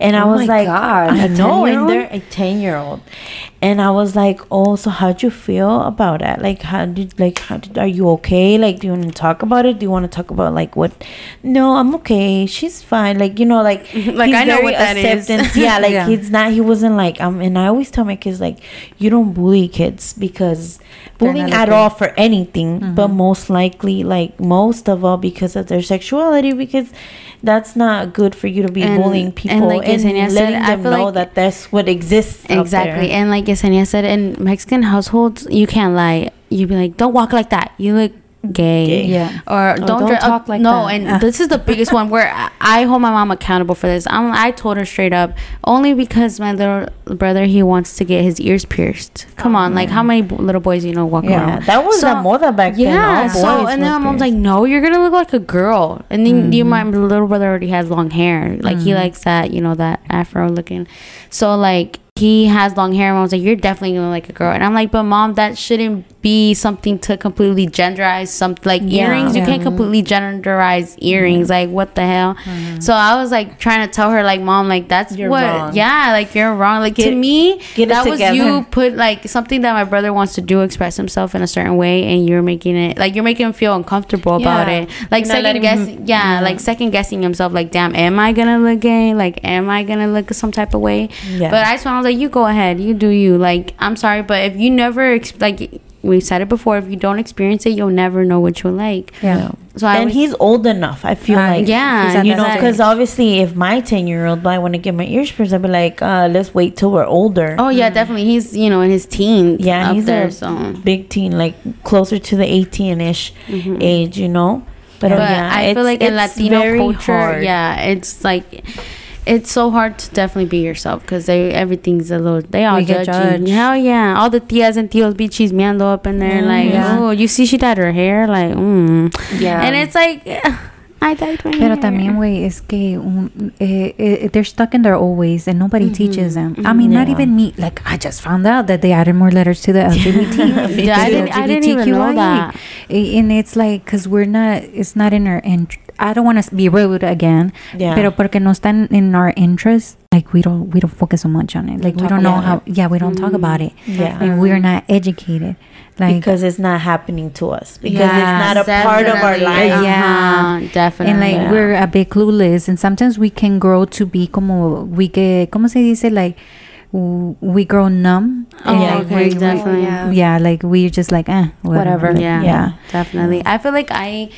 And i Oh was my like God, i know and 10-year-old? they're a 10 year old and i was like oh so how'd you feel about that? Like how did like how did are you okay? Like do you want to talk about it? Do you want to talk about like what no i'm okay. She's fine. Like you know like Like, I know what that is. acceptance. yeah like Yeah. he's not he wasn't like um and i always tell my kids like you don't bully kids because bullying at all for anything but most likely like most of all because of their sexuality because that's not good for you to be And- bullying people and, like said, letting I them know like- that that's what exists Exactly. And like Yesenia said, in Mexican households, you can't lie. you'd be like, don't walk like that. You look gay. Gay. Yeah. Or oh, don't, don't dre- talk like no, that. and ah. this is the biggest one where I, I hold my mom accountable for this. I'm, I told her straight up, only because my little brother he wants to get his ears pierced. Come oh, on, like how many b- little boys you know walk Yeah, around? that was So- the moda back then. Yeah. So and then my mom's pierced. like, no, you're gonna look like a girl. And then you, mm-hmm. my little brother already has long hair. Like he mm-hmm. likes that, you know, that afro looking. So like he has long hair. And I was like, you're definitely gonna like a girl. And I'm like, but mom, that shouldn't be something to completely genderize. Something like Yeah. earrings, you can't completely genderize earrings. Like what the hell? Mm-hmm. So I was like trying to tell her, like, mom, like that's You're what. wrong. Yeah, like you're wrong. Like to me, get that was you put like something that my brother wants to do, express himself in a certain way, and you're making it like you're making him feel uncomfortable about it. Like You're second guessing, yeah, like second guessing himself. Like, damn, am I gonna look gay? Like, am I gonna look some type of way? Yeah. But I just want to like, you go ahead, you do you. Like, I'm sorry, but if you never ex- like. We said it before. If you don't experience it, you'll never know what you like. Yeah. So I and was- he's old enough. I feel Uh, like yeah, you know, because obviously, if my ten year old I want to get my ears pierced, I'd be like, uh, let's wait till we're older. Oh yeah, definitely. He's you know in his teens. yeah, up he's there. a So big teen, like closer to the eighteen ish age, you know. But, but yeah, I feel it's- like in Latino culture, hard. yeah, it's like it's so hard to definitely be yourself because they everything's a little they all We get judge you. judged. Hell yeah, all the tias and tios be chismeando up in there like, yeah. oh, you see she dyed her hair, like, mm. Yeah. and it's like. I dyed my Pero hair. también, güey, es que un, eh, eh, they're stuck in their old ways and nobody teaches them. I mean, not even me. Like, I just found out that they added more letters to the LGBT. Yeah, I didn't- I didn't even know that. And it's like, because we're not, it's not in our, int- I don't want to be rude again, Yeah. pero porque no están in our interest, like, we don't, we don't focus so much on it. Like, we talk don't know about how, yeah, we don't talk about it. Yeah. And we're not educated. Like, because it's not happening to us because Yeah, it's not a part of our life. Yeah. Uh-huh, definitely. And like Yeah. we're a bit clueless, and sometimes we can grow to be como we get, ¿cómo se dice? Like we grow numb. Oh, Yeah. like, okay, we- definitely. yeah. Yeah, like we're just like, eh, whatever. Whatever. yeah, Yeah. definitely i feel like i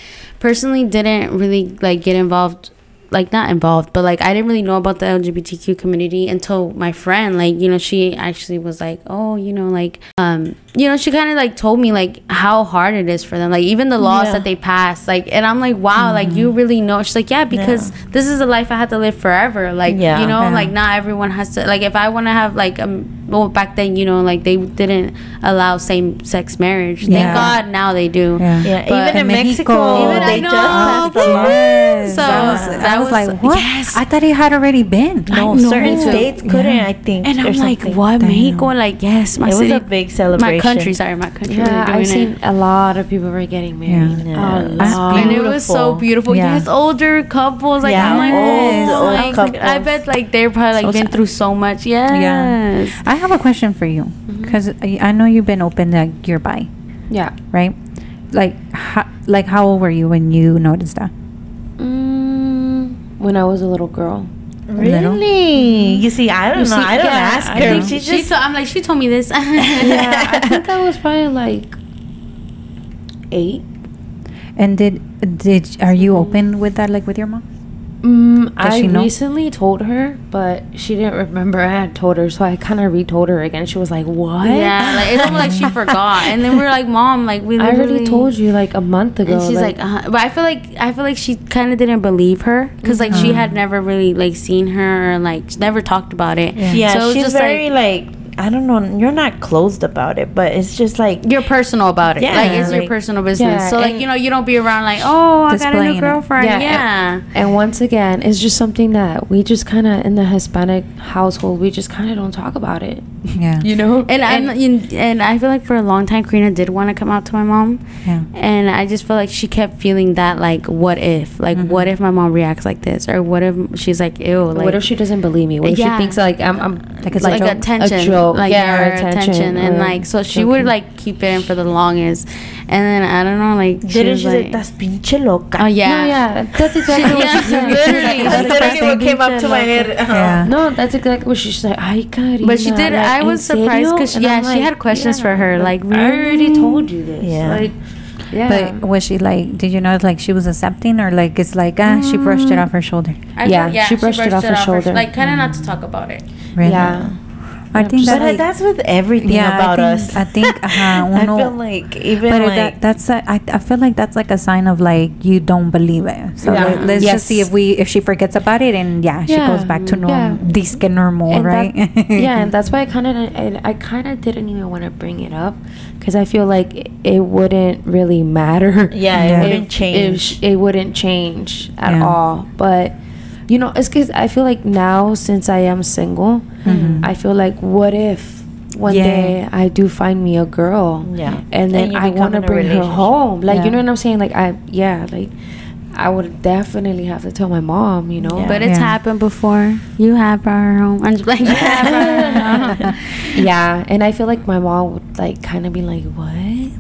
personally didn't really like get involved like not involved but like i didn't really know about the lgbtq community until my friend like you know she actually was like oh you know like um you know she kind of like told me like how hard it is for them like even the laws Yeah. that they pass like and i'm like wow like you really know she's like yeah because this is a life i had to live forever like Yeah. you know Yeah. like not everyone has to like if i want to have like um well back then you know like they didn't allow same-sex marriage. Yeah. Thank God now they do. Yeah. Yeah, But- even in In Mexico, Mexico. Even I they know, just passed the law. So, I was, I was was- like, what? yes. I thought it had already been. No, I certain states couldn't. Yeah. I think. And I'm like, something. what Damn. Mexico? Like, yes, my It was city, a big my celebration. Country. Sorry, my country. Yeah, really I've seen it. a lot of people were getting married. Yeah. A That's and it was so beautiful. Yeah. Yes, older couples. Like, Yeah, my old- goodness. old like, couples. I bet like they're probably like So been sad. through so much. Yes. Yeah. I have a question for you because I, I know you've been open like you're bi, Yeah. right? Like, how, like how old were you when you noticed that? Mm, when I was a little girl. Really? You see, I don't know. I don't yeah, ask I think She She just. to- I'm like, she told me this. Yeah, I think I was probably like eight. And did did are you mm. open with that like with your mom? Mm, I she know? recently told her, but she didn't remember I had told her, so I kind of retold her again. She was like, "What?" yeah, like it's almost like she forgot. And then we are like, Mom, like we. I already told you like a month ago. And she's like, uh, but I feel like I feel like she kind of didn't believe her because like she had never really like seen her or like never talked about it. Yeah. Yeah, So it was she's just very like, I don't know. You're not closed about it, but it's just like You're personal about it. Yeah, like it's your personal business. Yeah, so like you know you don't be around like oh I got a Displaying new it. girlfriend. Yeah, Yeah. and- And once again, it's just something that we just kind of in the Hispanic household, we just kind of don't talk about it. Yeah. You know? And, I'm and, and I feel like for a long time Karina did want to come out to my mom. Yeah. And I just feel like she kept feeling that like what if like Mm-hmm. what if my mom reacts like this or what if she's like ew like what if she doesn't believe me? What if Yeah. she thinks like I'm, I'm Like it's like a joke? attention, A joke. Like yeah, her or attention, and like uh, so she would like keep it in for the longest, and then I don't know, like she didn't was she like, like, that's pinche loca. oh yeah, No, yeah, that's exactly what Yeah, she said. literally. That's That's literally what came up to my head. Yeah. Uh-huh. No, that's exactly what she's like. Ay, Karina. But she did. like, I was surprised serio? because And yeah, I'm she had questions yeah, for her. Like, I already told you this. Yeah. Like, yeah. But was she like? Did you know like she was accepting or like it's like ah she brushed it mm. off her shoulder? I Yeah, feel- she brushed it off her shoulder. like kind of not to mm. talk about it. Really? yeah. I think that like, that's with everything yeah, about I us. I think uh, I uno, feel like even but like that, that's a, I, I feel like that's like a sign of like you don't believe it. So Yeah. let, us Yes. just see if we if she forgets about it and yeah, she goes back to Yeah. normal, disque normal, And right? that- yeah, and that's why I kind of I, I kind of didn't even want to bring it up because I feel like it, it wouldn't really matter. yeah, it Yeah. wouldn't change. if it wouldn't change at Yeah. all. But you know, it's because I feel like now since I am single, Mhm. I feel like what if one Yeah. day I do find me a girl, Yeah. and then And I want to bring her home, like Yeah. you know what I'm saying? Like I yeah, like I would definitely have to tell my mom, you know. Yeah. But it's Yeah. happened before. You have brought her home. I'm just like, you have home. yeah, and I feel like my mom would like kind of be like, "What?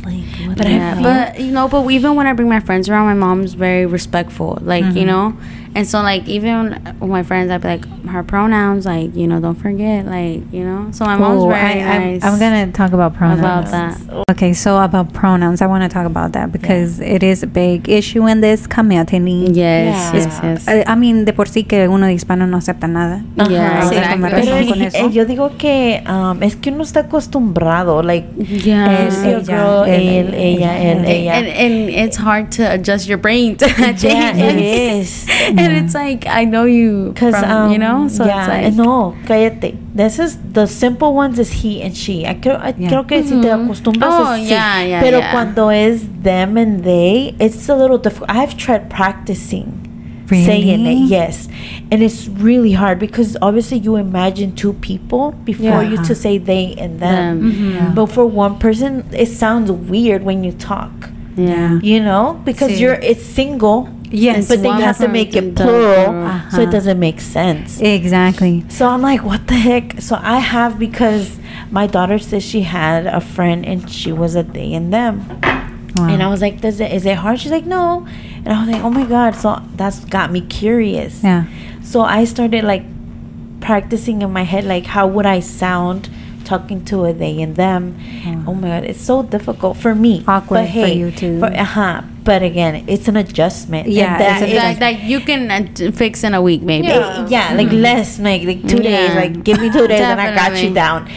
Like what?" But the I but you know, but even when I bring my friends around, my mom's very respectful. Like you Mhm. know, and so like even with my friends, I'd be like her pronouns, like you know, don't forget, like you know. So my mom's Oh, very I, nice. I'm, I'm gonna talk about pronouns. about that. Okay, so about pronouns, I want to talk about that because it is a big issue in this community. Yes, Yeah. yes, yes. I, I mean, de por sí que uno de hispano no acepta nada. Ajá. Yeah, Sí, exactly. con Pero razón es- con eso. eh, yo digo que um, es que uno está acostumbrado, like Yeah. es ella, your girl, él, él, ella, él, ella. ella. and, and it's hard to adjust your brain to yeah, change it is. and it's like I know you Cause um, you know, so yeah, it's like no, cállate. This is the simple ones is he and she. I creo, I Yeah. creo que si te acostumbras Oh, es sí. yeah, yeah, Pero yeah. cuando es them and they, it's a little difficult. I've tried practicing saying it, yes, and it's really hard because obviously you imagine two people before you to say they and them. Them. Mhm. Yeah. But for one person, it sounds weird when you talk. yeah. You know, because Sí. you're it's single, Yes, but they have to make it plural, does- so it Uh-huh. doesn't make sense. exactly. So I'm like, what the heck? So I have because my daughter says she had a friend and she was a they and them. Wow. And I was like, Does it is it hard? She's like, No. And I was like, Oh my god. So that's got me curious. yeah. So I started like practicing in my head, like how would I sound talking to a they and them? Wow. Oh my god, it's so difficult for me. Awkward But for you too. For, uh-huh. But again, it's an adjustment. Yeah, that it's a- is- Like, like you can uh, fix in a week maybe. Eh, yeah, like less, like like two days, like give me two days and I got you down.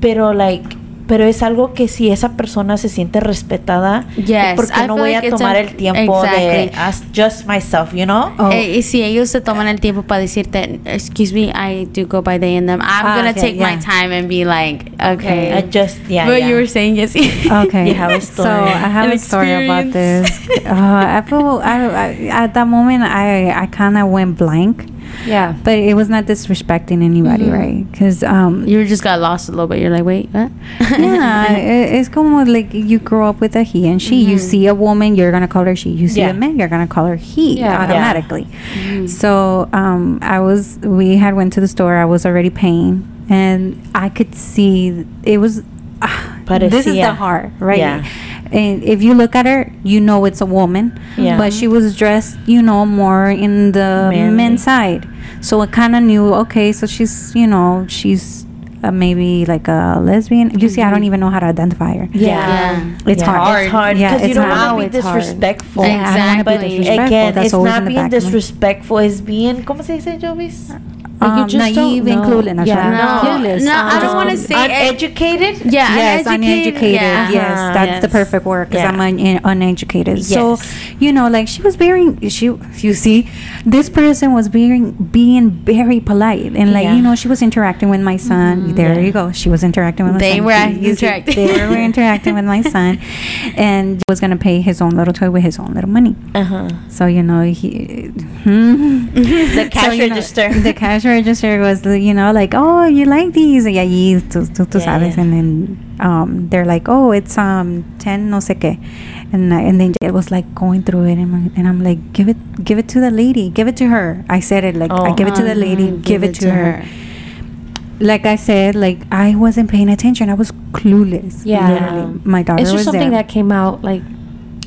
Pero like pero es algo que si esa persona se siente respetada, Yes, ¿por qué I no voy like a tomar el tiempo de Exactly. as just myself, you know? Oh. Eh, y si ellos se toman el tiempo para decirte, excuse me, I do go by they and them, I'm Ah, gonna okay, take my yeah. time and be like, okay. I just yeah. but yeah. you were saying yes. Okay. You have a So story. I have An a story about this. experience. Uh, I feel I, I, at that moment I I kind of went blank, Yeah. but it was not disrespecting anybody, Mhm. right? Because um, you just got lost a little bit. You're like, wait, what? yeah, it, it's como like you grow up with a he and she. You Mhm. see a woman, you're gonna call her she. You see Yeah. a man, you're gonna call her he Yeah. Yeah. automatically. Mhm. So um, I was, we had went to the store. I was already paying, and I could see it was. But this is the heart, right? Yeah. And if you look at her, you know it's a woman. Yeah. But she was dressed, you know, more in the Manly. men's side. So I kind of knew, okay, so she's, you know, she's uh, maybe like a lesbian. You see, I don't even know how to identify her. Yeah. It's Yeah, hard. It's hard Yeah, because you it's don't hard. want to be it's disrespectful. Yeah, I don't wanna be But disrespectful. again, That's it's always not being back of my- disrespectful. It's being, ¿cómo se dice, Jovis? Um, just naive and clueless. Yeah. No, Clueless. no, I don't want to say. Uneducated? Yeah, yes, uneducated. yeah. Yes, Uh-huh, that's the perfect word because Yeah. I'm un- uneducated. So, you know, like she was very she. You see, this person was being being very polite and like Yeah. you know she was interacting with my son. There Yeah. you go. She was interacting with my They son. were You- you see, interacting. They were interacting with my son, and was gonna pay his own little toy with his own little money. Uh-huh. So you know he. Hmm. The cash So, you know, register. the cash register was, you know, like, oh, you like these? Y allí, tú, tú, tú Yeah, sabes. yeah. And then um, they're like, oh, it's um 10 no sé qué. And, I, and then it was like going through it. And, I- and I'm like, give it give it to the lady. Give it to her. I said it like, I Oh. give it to the lady. Mhm, Give, it, to, her. Like I said, like, I wasn't paying attention. I was clueless. Yeah. Literally. My daughter It's was just something there. that came out like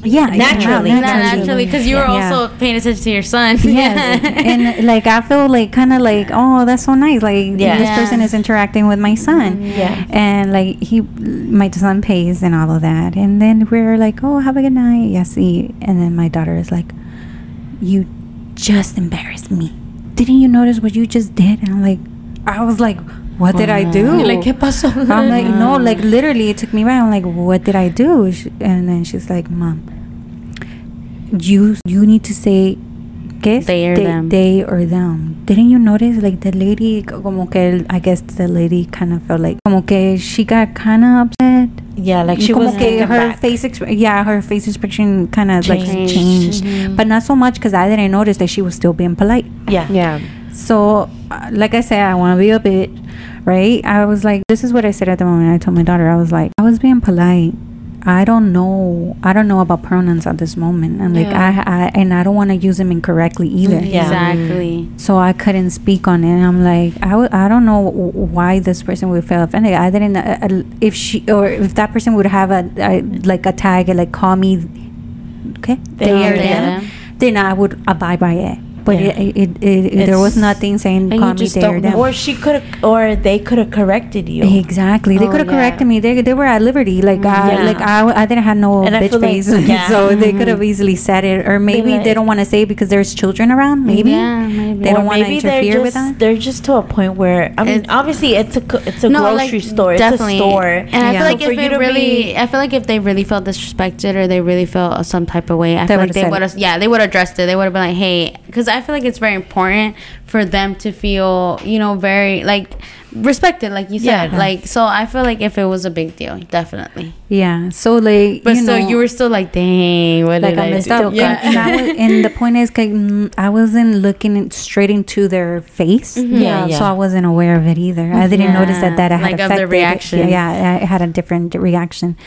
yeah, it came out Naturally. Not naturally, because you were Yeah. also paying attention to your son. yes and like i feel like kind of like oh that's so nice like Yeah. this Yeah. person is interacting with my son mm-hmm. Yeah. and like he my son pays and all of that and then we're like oh have a good night yes see and then my daughter is like you just embarrassed me didn't you notice what you just did and i'm like i was like what did i do You're like, ¿qué pasó? i'm like no like literally it took me back i'm like what did i do Sh- and then she's like mom you you need to say ¿qué es? They or them. they or them didn't you notice like the lady como que I guess the lady kind of felt like como que she got kind of upset Yeah, like she como was que her back. face exp- yeah her face expression kind of like Changed. changed Mhm. but not so much because I didn't notice that she was still being polite Yeah. Yeah. so, uh, like I said, I want to be a bitch, right? I was like, this is what I said at the moment. I told my daughter, I was like, I was being polite. I don't know. I don't know about pronouns at this moment, and like Yeah. I, I and I don't want to use them incorrectly either. Yeah. Exactly. So I couldn't speak on it. I'm like, I w- I don't know why this person would feel offended. I didn't. Uh, uh, if she or if that person would have a, a like a tag, like call me, okay, They they or or them. them, then I would abide by it. But Yeah. it, it, it, it there was nothing saying And call you me just they or don't them. Or she could or they could have corrected you. Exactly. They Oh, could have yeah. corrected me. They, they were at liberty. Like mm, I Yeah. like I, I didn't have no And bitch feel like- face, yeah. so they could have mm-hmm. easily said it. Or maybe they like- don't want to say it because there's children around. Mm-hmm. Maybe Yeah, maybe. they Or don't want to maybe they're interfere with just- that. They're just to a point where I mean, It's- obviously it's a it's a No, grocery like, store. Definitely. It's a store. And I feel like So if you it really, I feel like if they really felt disrespected or they really felt some type of way, I feel like they would have, yeah, they would have addressed it. They would have been like, hey, because I feel like it's very important for them to feel, you know, very like respected, like you said. Yeah. Like, so I feel like if it was a big deal, definitely. Yeah. So like, But you so know, you were still like, dang, what like did I I, messed up. Yeah. And, was, and the point is, mm, I wasn't looking straight into their face. Mhm. Yeah, yeah. So I wasn't aware of it either. I didn't notice that that I had Like of the reaction. Yeah, yeah, I had a different reaction.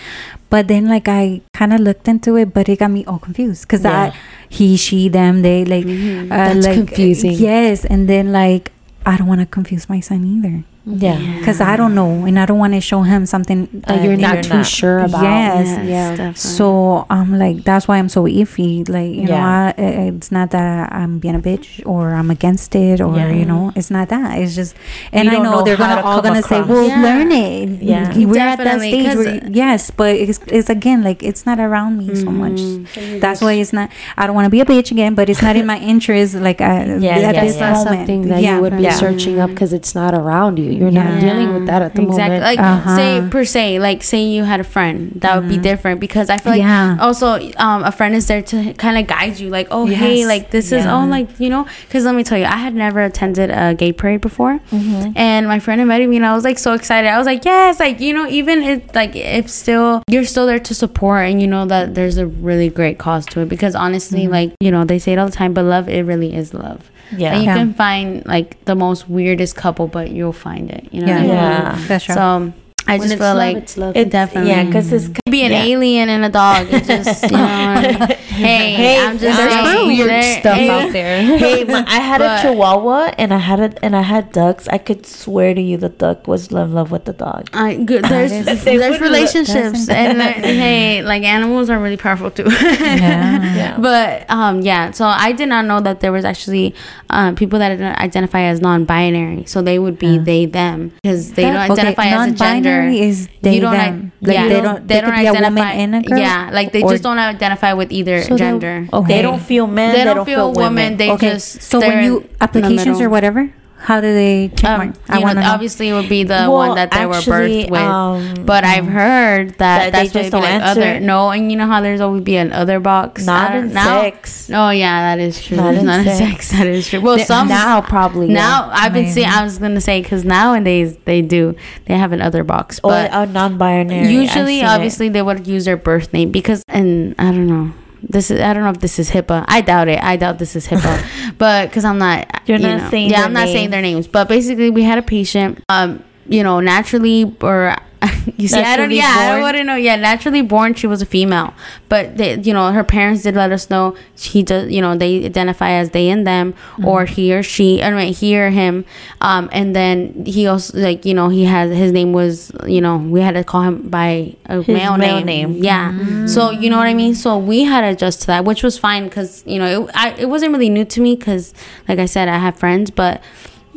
But then, like, I kind of looked into it, but it got me all confused because Yeah. I, he, she, them, they, like, Mhm. uh, That's like, confusing. Yes, and then like I don't want to confuse my son either Yeah. because I don't know, and I don't want to show him something that you're not you're too not. sure about. Yes. Yeah. definitely. So I'm like, that's why I'm so iffy. Like, you Yeah. know, I, i- it's not that I'm being a bitch or I'm against it or Yeah. you know, it's not that. It's just, and I know, know they're gonna to all gonna say, "Well, Yeah. learn it." Yeah. we're at that Definitely, stage. 'cause- Where, yes, but it's, it's again like it's not around me so much. Mhm. That's why it's not. I don't want to be a bitch again, but it's not in my interest. Like I, Yeah, at yeah, this It's not moment. something that yeah. you would be searching up because it's not around you. You're not dealing with that at the moment exactly. moment. Like Uh-huh. say per se, like say you had a friend, that would be different because I feel like Yeah. also um, a friend is there to kind of guide you. Like, oh hey, like this is Yeah. oh like you know, because let me tell you, I had never attended a gay parade before, Mm-hmm. and my friend invited me, and I was like so excited. I was like, yes, like you know, even if like if still you're still there to support, and you know that there's a really great cause to it because honestly, Mm-hmm. like you know, they say it all the time, but love it really is love. Yeah. And you Yeah. can find like the most weirdest couple, but you'll find it. You know Yeah. what Yeah. That's true. So I When just feel love, like it's love. it definitely. Yeah, because it's be an yeah. alien and a dog. It's just you know. what Hey, Hey, I'm just there's saying, weird there- stuff hey, out there. hey, my, I had But- a Chihuahua and I had a and I had ducks. I could swear to you, the duck was in love with the dog. I, good, there's is- there's would look- relationships and hey, like animals are really powerful too. Yeah. Yeah. But um, yeah, so I did not know that there was actually um, people that identify as non-binary. So they would be they them because they don't Okay, identify as a gender. non-binary is they, you don't i- them. Like, yeah, they don't, they, could be a woman and a girl. Yeah, like they Or- just don't identify with either So they- gender. okay. They don't feel men. They don't feel women. They okay. just so they're when you applications or whatever, how do they check Um. I want obviously, it would be the Well, one that they were actually, birthed with. um, but I've heard that, that they that's just why it'd be don't like other. No, and you know how there's always be an other box. Not in now- sex. No, yeah, that is true. Not in not in sex. sex. That is true. Well, some now probably Now I've been seeing. I was gonna say because nowadays they do. They have an other box, Or a non-binary. Usually, seen it. obviously, they would use their birth name because, and I don't know. This is I don't know if this is HIPAA. I doubt it. I doubt this is HIPAA, but because I'm not. You're you not know, saying Yeah, I'm not saying their names. But basically, we had a patient. Um, you know, naturally or. You see, I don't. Yeah, I wouldn't know. Yeah, naturally born, she was a female, but they, you know, her parents did let us know she does. You know, they identify as they and them, or he or she. I mean, he or him. Um, and then he also like you know he has his name was you know we had to call him by a His male, male name. name. Yeah. So you know what I mean. So we had to adjust to that, which was fine because you know it, I, it wasn't really new to me because like I said I have friends, but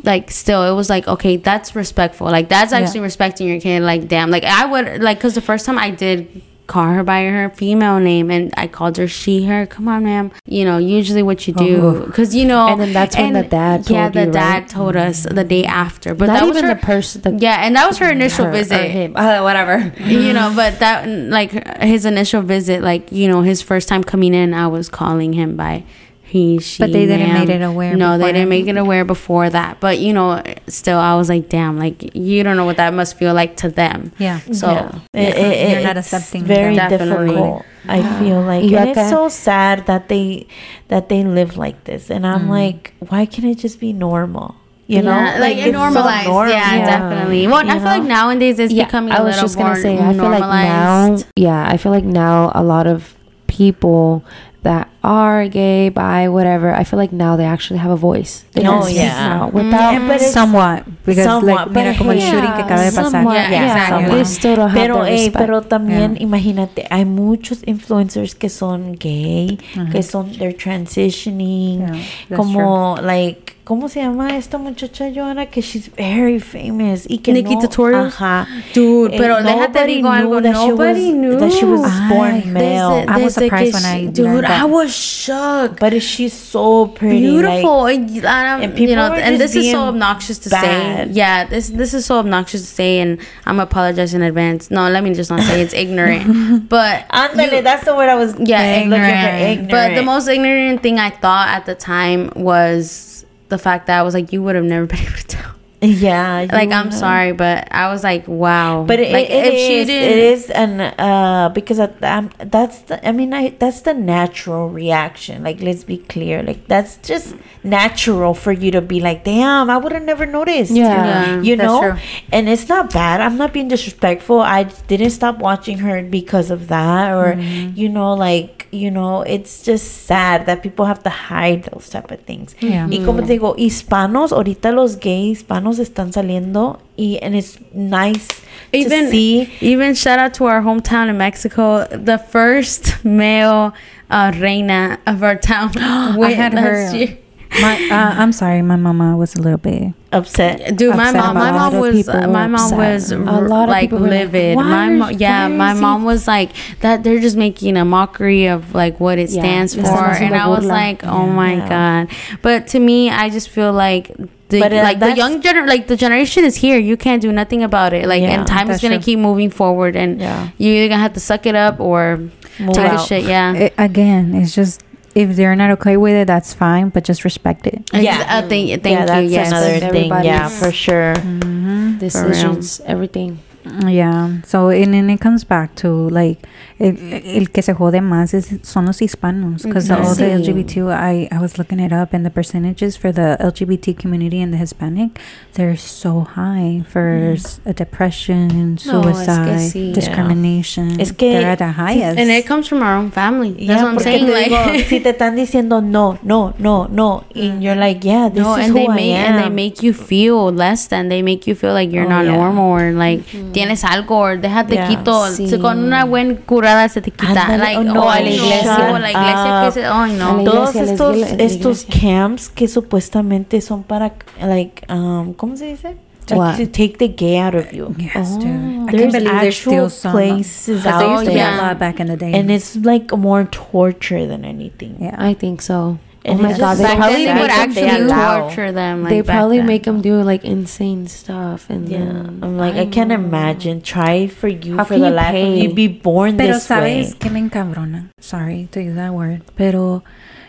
like still it was like okay that's respectful like that's Yeah. actually respecting your kid like damn like I would like because the first time I did call her by her female name and I called her she her come on ma'am you know usually what you do Oh. because you know And then that's when the dad yeah the you, dad right? told us the day after but Not that was her the person. Yeah and that was her initial her visit him. Uh, whatever. you know but that like his initial visit like you know his first time coming in i was calling him by he she But they didn't ma'am. make it aware no they didn't make it aware before that but you know still i was like damn like you don't know what that must feel like to them yeah. so Yeah. It- it- You're not it's accepting Very that. Definitely. difficult. I feel like, You and it's so sad that they that they live like this. And I'm mm. like, why can't it just be normal? You know, yeah, like, it's so normalized normal. yeah, Yeah. definitely well i You feel like nowadays it's becoming I was little just gonna say. I feel like now, yeah, I feel like now a lot of people that are gay, bi, whatever. I feel like now they actually have a voice. They Oh, can speak yeah. now without. Yeah, but somewhat because somewhat, like mira but como el shooting que acaba de pasar. somewhat, Yeah, yeah, exactly. They still don't have Pero, the ey, respect. pero también Yeah. imagínate, hay muchos influencers que son gay, que son they're transitioning, Yeah, that's como like ¿Cómo se llama esta muchacha Joana? Que she's very famous y que Nikki no, Tutorials? Ajá. Dude, Eh, pero déjate nobody digo algo, knew that she nobody was- knew. that she was Ay, born male. I was surprised when I she- learned dude, that. I was shocked. But she's so pretty. beautiful Like, and, um, and people you know and this is so obnoxious to bad. say yeah this this is so obnoxious to say and i'm apologize in advance no let me just not say it's ignorant but Ándale, you- that's the word I was yeah looking for. ignorant. but the most ignorant thing i thought at the time was the fact that i was like you would have never been able to tell yeah. like i'm sorry but i was like wow But it, like it, it is, it is an uh because um, that's the I mean I that's the natural reaction. Like let's be clear, like that's just natural for you to be like, damn, I would have never noticed. Yeah. Yeah, you know, and it's not bad. I'm not being disrespectful. I didn't stop watching her because of that, or Mm-hmm. you know, like you know, it's just sad that people have to hide those type of things. Yeah. Y como te digo, hispanos, ahorita los gays hispanos están saliendo y and it's nice even to see. even shout out to our hometown in Mexico, the first male uh, reina of our town. I had last her. year. My, uh, I'm sorry, my mama was a little bit. upset. Dude, my mom, my mom it. A lot of was, people were my mom upset. was A r- lot of like people were like, livid. My mo- yeah, my mom was like that. They're just making a mockery of like what it Yeah, stands le for, están and I was like, oh my Yeah. god. But to me, I just feel like the But, uh, like the young gener like the generation is here. You can't do nothing about it. Like Yeah, and time is gonna true. keep moving forward, and Yeah. you either gonna have to suck it up or Move take the out. shit. Yeah. It- again, it's just if they're not okay with it, that's fine, but just respect it. Yeah. Ex- uh, thank, thank yeah, that's you. Yes. another Respect thing. Yeah, for sure. Mm-hmm. Decisions, everything. Yeah. So and then it comes back to like el, el que se jode más is son los hispanos because all the. LGBT. I I was looking it up and the percentages for the LGBT community and the Hispanic, they're so high for uh, depression, No, es que suicide, sí. Yeah. discrimination. Es que- they're at the highest. And it comes from our own family. That's Yeah, what I'm porque saying. te Like, digo, si te están diciendo no, no, no, no, and you're like, yeah, this no, is and who they I make am. and they make you feel less than. They make you feel like you're Oh, not yeah. normal or like tienes algo or déjate Yeah. quito. Sí. Se- Con una buena curada se te quita. Ándale, like, oh, no, oh, a la no, iglesia. o la iglesia que se, ay, A no. la todos estos estos camps que supuestamente son para like um ¿cómo se dice? Like, to take the gay out of you. Yes, dude. I There's can't believe there's actual still some places 'cause there out used to be a lot back in the day. And it's like more torture than anything. yeah. I think so. And oh my god, they back probably they would make them- actually they torture them. Like, they probably then. make them do like insane stuff and Yeah, then I'm like I, can't imagine. Try for you How for can the you life pay? of you be born Pero this sabes way. que me encabrona. Sorry to use that word. Pero,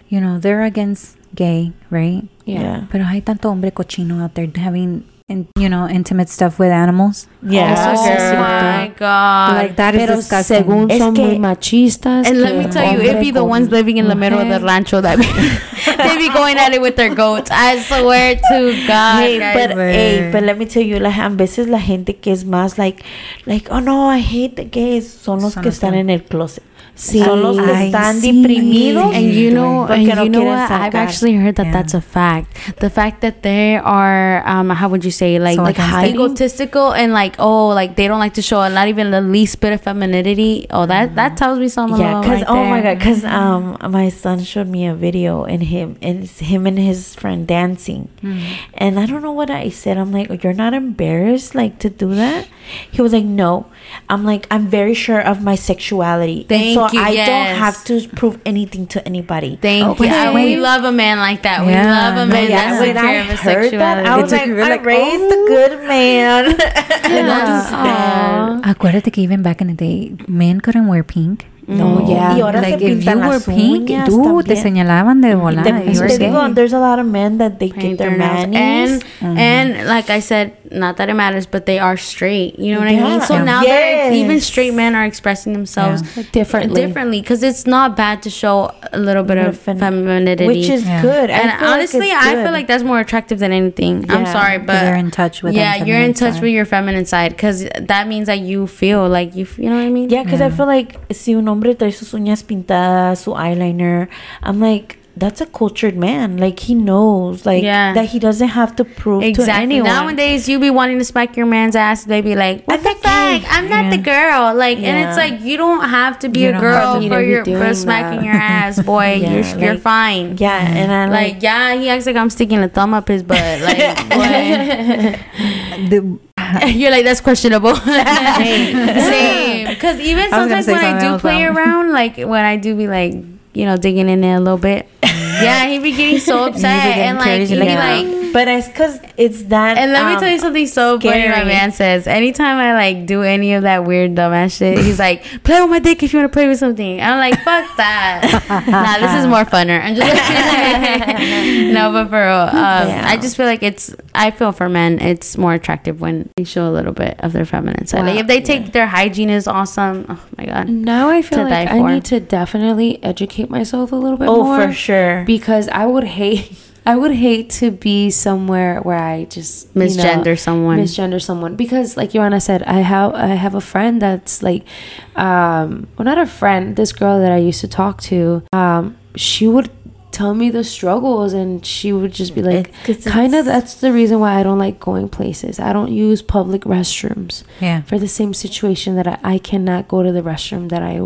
you know, they're against gay, right? yeah. Pero hay tanto hombre cochino out there having, in, you know, intimate stuff with animals. Yeah, Eso sí es Oh my god. like that is Pero disgusting. según Es son que- muy machistas. and let me tell you, hombre it'd be the ones living in the middle of the rancho that be, they be going at it with their goats. I swear to God. Hey, guys. but hey, but let me tell you, like, a veces la gente que es más like, like, oh no, I hate the gays, son los Son que están en el closet. Sí. Son los que Ay, están sí. deprimidos. and you know, Porque and no you know quieren what? I've actually heard that Yeah. that's a fact. The fact that they are, um, how would you say, like, So like against high egotistical and like, oh, like they don't like to show not even the least bit of femininity. Oh, that that tells me something. Yeah, because right oh my god, because um my son showed me a video and him and it's him and his friend dancing, and I don't know what I said. I'm like, you're not embarrassed like to do that? He was like, no. I'm like, I'm very sure of my sexuality, Thank and so you, I yes. don't have to prove anything to anybody. Thank Okay. you. And we love a man like that. We Yeah. love a man yeah, that's when secure I of his heard that, I was It like, took I raised oh. a good man. And that's Aw. Acuérdate que even back in the day, men couldn't wear pink. Mm. No, yeah. Y ahora like se if you were pink, dude, te señalaban de volada. Te, te digo, there's a lot of men that they Paint get their their nails. manis. And mm-hmm. and like I said, not that it matters, but they are straight. You know what I mean? So Yeah. now that even straight men are expressing themselves Differently. differently because it's not bad to show a little bit of Fem- femininity, which is Yeah. good. I and feel like honestly, I feel like that's more attractive than anything. I'm sorry, but you're in touch with yeah, you're in touch side. with your feminine side because that means that you feel like you, f- you know what I mean? Yeah, because I feel like si un hombre trae sus uñas pintadas, su eyeliner, I'm like, that's a cultured man. Like he knows, like Yeah. that he doesn't have to prove to anyone. Nowadays, you be wanting to smack your man's ass. They be like, "What I'm the not fuck? I'm not the girl." Like, and it's like you don't have to be You a girl for your for smacking that. your ass, boy. Yeah, you're you're fine. yeah, and I like, Like, yeah, he acts like I'm sticking a thumb up his butt. Like, boy. The- You're like that's questionable. Same. Because even I sometimes say when I do play around, like when I do be like, you know, digging in there a little bit. yeah, he'd be getting so upset getting and like he like, be like. but it's because it's that. And let me um, tell you something so funny. My scary. man says anytime I like do any of that weird dumbass shit, he's like, "Play with my dick if you want to play with something." I'm like, "Fuck that." nah, this is more funner. I'm just no, but for real, um, Yeah. I just feel like it's. I feel for men, it's more attractive when they show a little bit of their feminine side. Like if they take their hygiene is awesome. Oh my god. Now I feel like I need to definitely educate myself a little bit Oh, more. for sure. Because I would hate I would hate to be somewhere where I just you know, Misgender someone. misgender someone because like Joanna said I have I have a friend that's like um well not a friend this girl that I used to talk to um she would tell me the struggles and she would just be like kind of that's the reason why I don't like going places I don't use public restrooms yeah. for the same situation that I, I cannot go to the restroom that I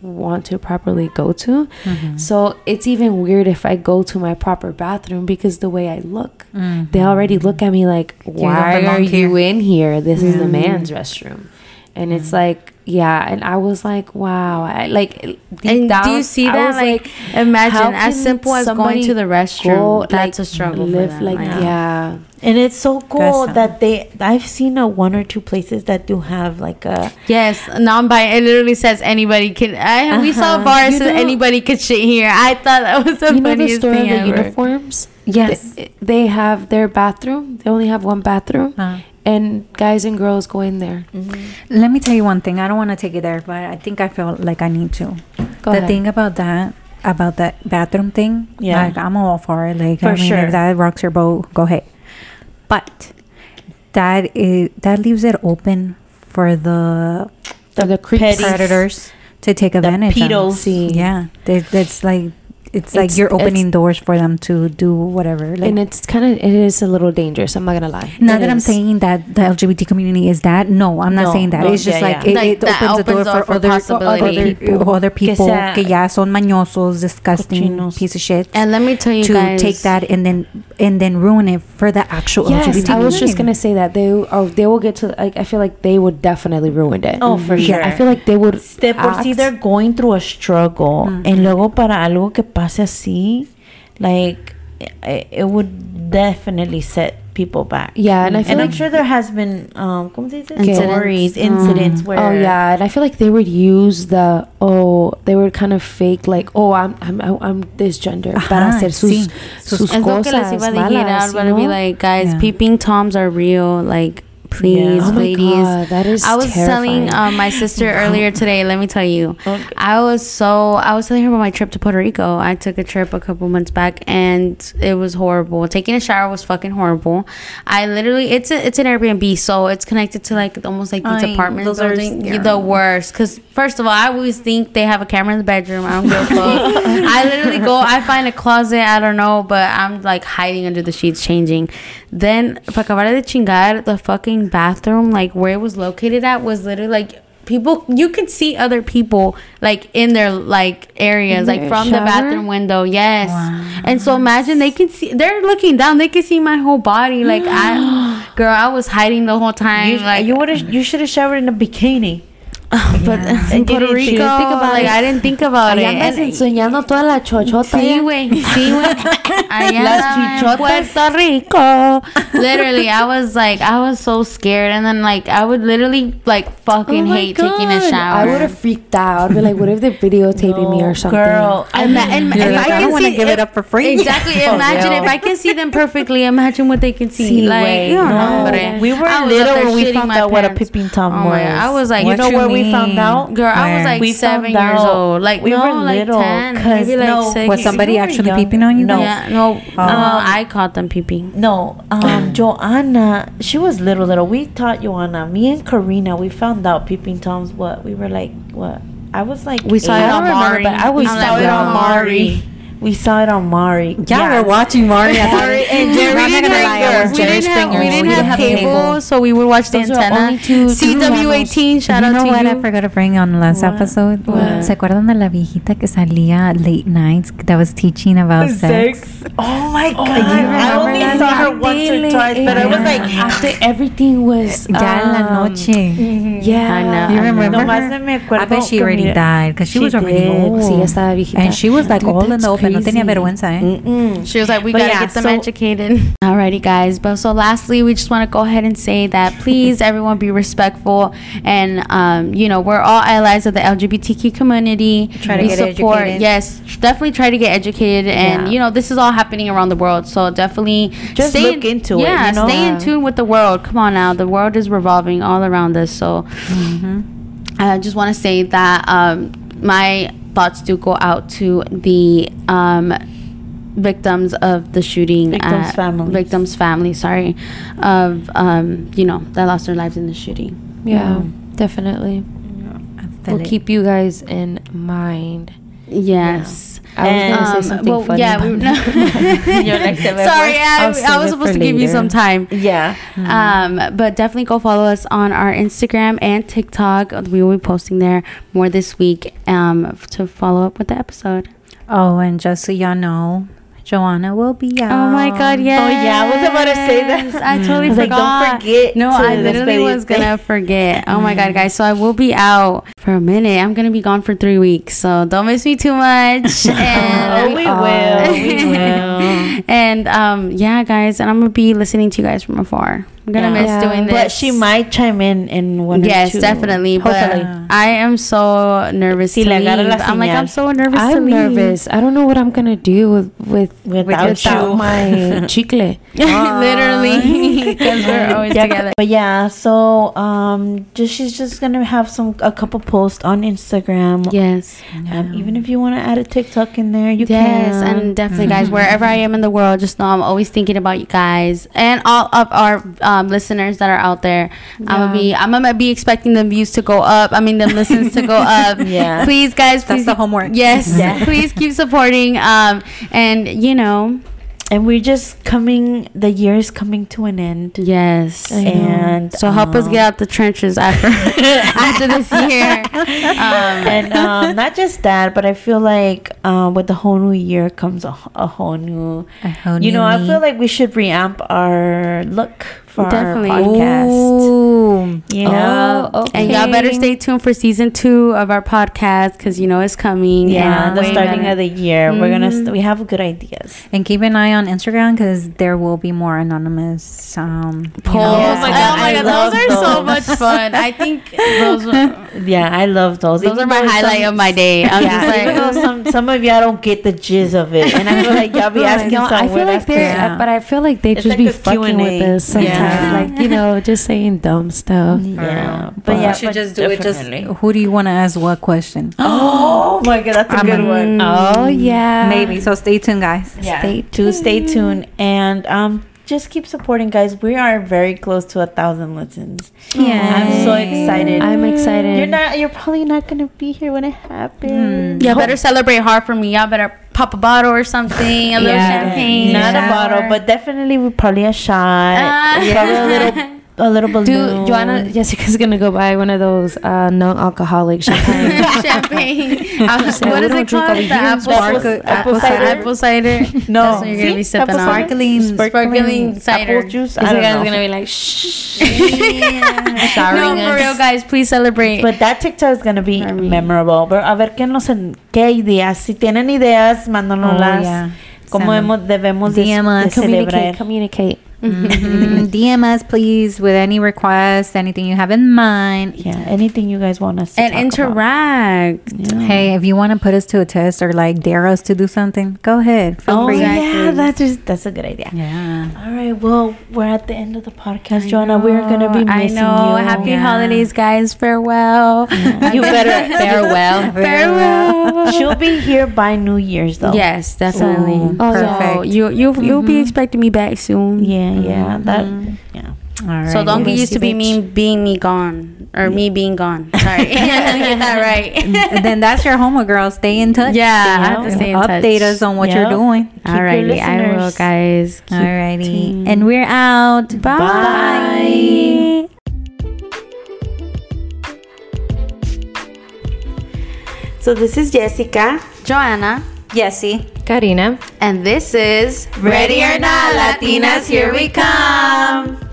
want to properly go to. Mm-hmm. So it's even weird if I go to my proper bathroom because the way I look, Mm-hmm. they already look at me like, why are you here." in here? This is the man's restroom. And it's like, yeah. And I was like, wow. I, like, And do you see that? was Like, imagine as simple as going to the restroom. go, that's like, a struggle. Live like, like- yeah. And it's so cool Best that they. I've seen a one or two places that do have like a. Yes, non-bi. It literally says anybody can. I we saw a Uh-huh. bar that You said know- anity could shit here. I thought that was the you know the funniest story of thing the ever. uniforms? Yes. They, they have their bathroom. They only have one bathroom, Uh. and guys and girls go in there. Let me tell you one thing. I don't want to take it there, but I think I feel like I need to. Go the ahead. thing about that, about that bathroom thing, Yeah. like I'm all for it. Like, For I mean, sure. if that rocks your boat, go ahead. But that is that leaves it open for the For the creeps. predators to take advantage. of. pedos. Yeah, they, that's like it's like It's- you're opening doors for them to do whatever. Like, and it's kind of it is a little dangerous. I'm not gonna lie. not It that I'm saying that the LGBT community is that. No, I'm not No, saying that. no, it's just yeah, like yeah. it, Like, it opens the door opens for up for other possibility. other, other people sea- que ya son mañosos, disgusting Cochinos. piece of shit. And let me tell you to guys, take that and then and then ruin it for the actual Yes, LGBT I was just gonna say that they oh they will get to like I feel like they would definitely ruin it. Oh, for Yeah, sure. I feel like they would. De por sí they're going through a struggle. Mm-hmm. And luego para algo que pase así, like, it, it would definitely set people back. Yeah, and I feel And I'm sure there has been, um, ¿cómo se dice? Incidents. Stories, Mm. incidents where. Oh yeah, and I feel like they would use the oh they would kind of fake like oh I'm I'm I'm, I'm this gender para Ajá, hacer sus sí. sus es lo que les cosas iba a decir. malas, I was you gonna be know? like, guys, Yeah. peeping toms are real. Like, please, Yeah. Oh my ladies. God, that is I was telling terrifying. um, my sister earlier today. Let me tell you, Okay. I was so I was telling her about my trip to Puerto Rico. I took a trip a couple months back, and it was horrible. Taking a shower was fucking horrible. I literally it's a, it's an Airbnb, so it's connected to like almost like these Ay, apartment those are buildings. scary. The worst, because first of all, I always think they have a camera in the bedroom. I don't give a fuck. I literally go, I find a closet, I don't know, but I'm like hiding under the sheets, changing. Then, para acabar de chingar, the fucking bathroom, like where it was located at, was literally like people. You could see other people like in their like areas, In like their from the bathroom window. Yes. And so imagine they can see. They're looking down. They can see my whole body. Like I, girl, I was hiding the whole time. You, like you would have, you should have showered in a bikini. but Yeah. in Puerto Rico, think about like it. I didn't think about it. Allá andas And- enseñando toda la chochota. Sí, ya. güey. Sí, güey. Las chichotas. Puerto Rico. Literally, I was like, I was so scared, and then like, I would literally like fucking Oh my hate taking a shower. I would have freaked out. I'd be like, what if they're videotaping me or something? Girl, I Ima- and You're like, I can don't wanna see- give it up for free. Exactly. For Imagine real. if I can see them perfectly. Imagine what they can see. Sí, like, güey, you no. We were I was up little when we shitting found out what a pants. peeping tom Oh was. I was like, you know you where we found out? Girl, I was like We seven years old. Like we no, were like little, ten, 'cause maybe like no, six. Was somebody You actually young. peeping on you? No. though? Yeah, no, uh, I caught them peeping. No, um, Joanna, she was little, little. We taught Joanna, me and Karina, we found out peeping toms. What we were like, what? I was like, We saw it on Maury. but I was We saw it on. Maury. We saw it on Maury. Yeah, we're watching Maury. I thought- Maury and I'm Jerry not gonna lie, I we Jerry didn't have, Springer. we didn't We have cable, so we would watch the Those are antenna. only two- two CW18, shout you out know to what you. I forgot to bring on the last What? episode? What? ¿Se acuerdan de la viejita que salía late nights that was teaching about sex? Oh my oh, god! you I only that? saw her once or twice, but I was like, after ah. everything was Ya en la noche. Mm-hmm. Yeah, I know. You remember her? no me acuerdo I bet she already died because she, She was already old. Sí, estaba viejita. And she was like all in the open. No tenía crazy. vergüenza, eh? Mm-mm. She was like, we But gotta yeah, get them so- educated. Alrighty, guys. But so lastly, we just want to go ahead and say that please, everyone, be respectful, and um, you know, we're all allies of the LGBTQ community. Try to we get support, educated. yes, definitely try to get educated, and Yeah. you know, this is all happening around the world. So definitely Just stay look into it, Yeah, you know? stay in tune with the world. Come on now, the world is revolving all around us. So I just want to say that um, my thoughts do go out to the um, victims of the shooting. Victims' at- families. Victims' family, sorry, of um, you know that lost their lives in the shooting. Yeah, definitely. I feel We'll it. keep you guys in mind. Yes. I was gonna Um, say something well, funny. yeah, we, no. You're like, "Se me Sorry, fue." I, I was supposed to give you some time. Yeah. Um, but definitely go follow us on our Instagram and TikTok. We will be posting there more this week um, to follow up with the episode. Oh, and just so y'all know, Joanna will be out. Oh my God! Yes. Oh, yeah, I was about to say that. I totally I was like, forgot. don't forget No, to I literally despedirte. was gonna forget. Oh my God, guys! So I will be out for a minute. I'm gonna be gone for three weeks, so don't miss me too much. and Oh, we will. We will. and um, yeah, guys, and I'm gonna be listening to you guys from afar. I'm gonna Yeah. miss Yeah. doing this. But she might chime in in one or Yes, two. definitely. Hopefully. But I am so nervous Sí, to leave. I'm like. I'm so nervous to I'm leave. nervous. I don't know what I'm gonna do with with Without without you. my chicle. Literally, because we're always yeah, together. But yeah, so um, just she's just gonna have some a couple posts on Instagram. Yes. Um, even if you want to add a TikTok in there, you Yes, can. Yes, and definitely, guys, wherever I am in the world, just know I'm always thinking about you guys and all of our um, listeners that are out there. I'm gonna be, I'm gonna be expecting the views to go up. I mean, the listens to go up. Yeah. Please, guys, please, That's please. the homework. Yes, Yeah. please keep supporting. Um, and you know, and we're just coming. The year is coming to an end. yes. And So help us um, get out the trenches after after this year. Um, and um, not just that, but I feel like uh, with the whole new year comes a, a whole new. A whole You new know, I feel like we should reamp our look for Definitely. our podcast. Ooh. You know, Oh, and y'all better stay tuned for season two of our podcast because you know it's coming. yeah, and the way starting better. of the year, we're gonna st- we have good ideas. And keep an eye on Instagram because there will be more anonymous um, you polls. know, Oh my God, oh my I god, love those are so much fun. I think those are, Yeah, I love those. those Even are my highlight some- of my day. I'm yeah, just even though like, some some of y'all don't get the jizz of it, and I feel like y'all be asking No, some I feel like they're, Yeah. but I feel like they It's just like be a fucking Q&A. with us sometimes, Yeah. like you know, just saying dumb stuff. Yeah, but But yeah, you should but just do it. Just who do you want to ask what question? Oh my god, that's a I'm good a- one. Oh yeah, Maybe. So stay tuned, guys. yeah. Stay to stay tuned and um just keep supporting guys we are very close to a thousand listens Yeah, i'm so excited I'm excited. you're not you're probably not gonna be here when it happens y'all better celebrate hard for me. Y'all better pop a bottle or something, a little Yeah. champagne. not a bottle but definitely we probably a shot Ah. probably a little a little balloon Dude, Joanna, Jessica's gonna go buy one of those uh, non-alcoholic champagne. champagne. I was, said, what "We it drink called? The apple, apple, apple cider. cider? Apple cider. no That's what you're gonna See? be sipping Apple on. cider? Sparkling- sparkling cider. apple juice I Jessica's don't know. gonna be like, shh. Sorry, no, for real, guys. Please celebrate. But that TikTok is gonna be For me. memorable. Pero a ver qué nos en- qué ideas. Si tienen ideas, mándanoslas. Oh, yeah. Cómo Send hemos, debemos de, DM de us. celebrar. communicate, communicate. Mhm. DM us, please, with any requests, anything you have in mind. Yeah, anything you guys want us to and talk about. interact. Yeah. Hey, if you want to put us to a test or like dare us to do something, go ahead. Feel Oh free. yeah, that's just, that's a good idea. Yeah. All right, well, we're at the end of the podcast, Joanna. We're gonna be missing I know. you. Happy Yeah. holidays, guys. Farewell. You better Farewell. Farewell. She'll be here by New Year's though. Yes, definitely. Ooh, oh, perfect. So you you you'll be expecting me back soon. Yeah, yeah. Mm-hmm. That yeah. All right. So don't get used to be me being me gone or me being gone. Sorry, get that right. Then that's your homework, girl. Stay in touch. Yeah, You have know, stay in Update touch. us on what Yep. you're doing. your Alrighty, I will, guys. Keep Alrighty. tuned. And we're out. Bye. So this is Jessica. Joanna, Jessie. Karina. and this is Ready or not, Latinas, here we come.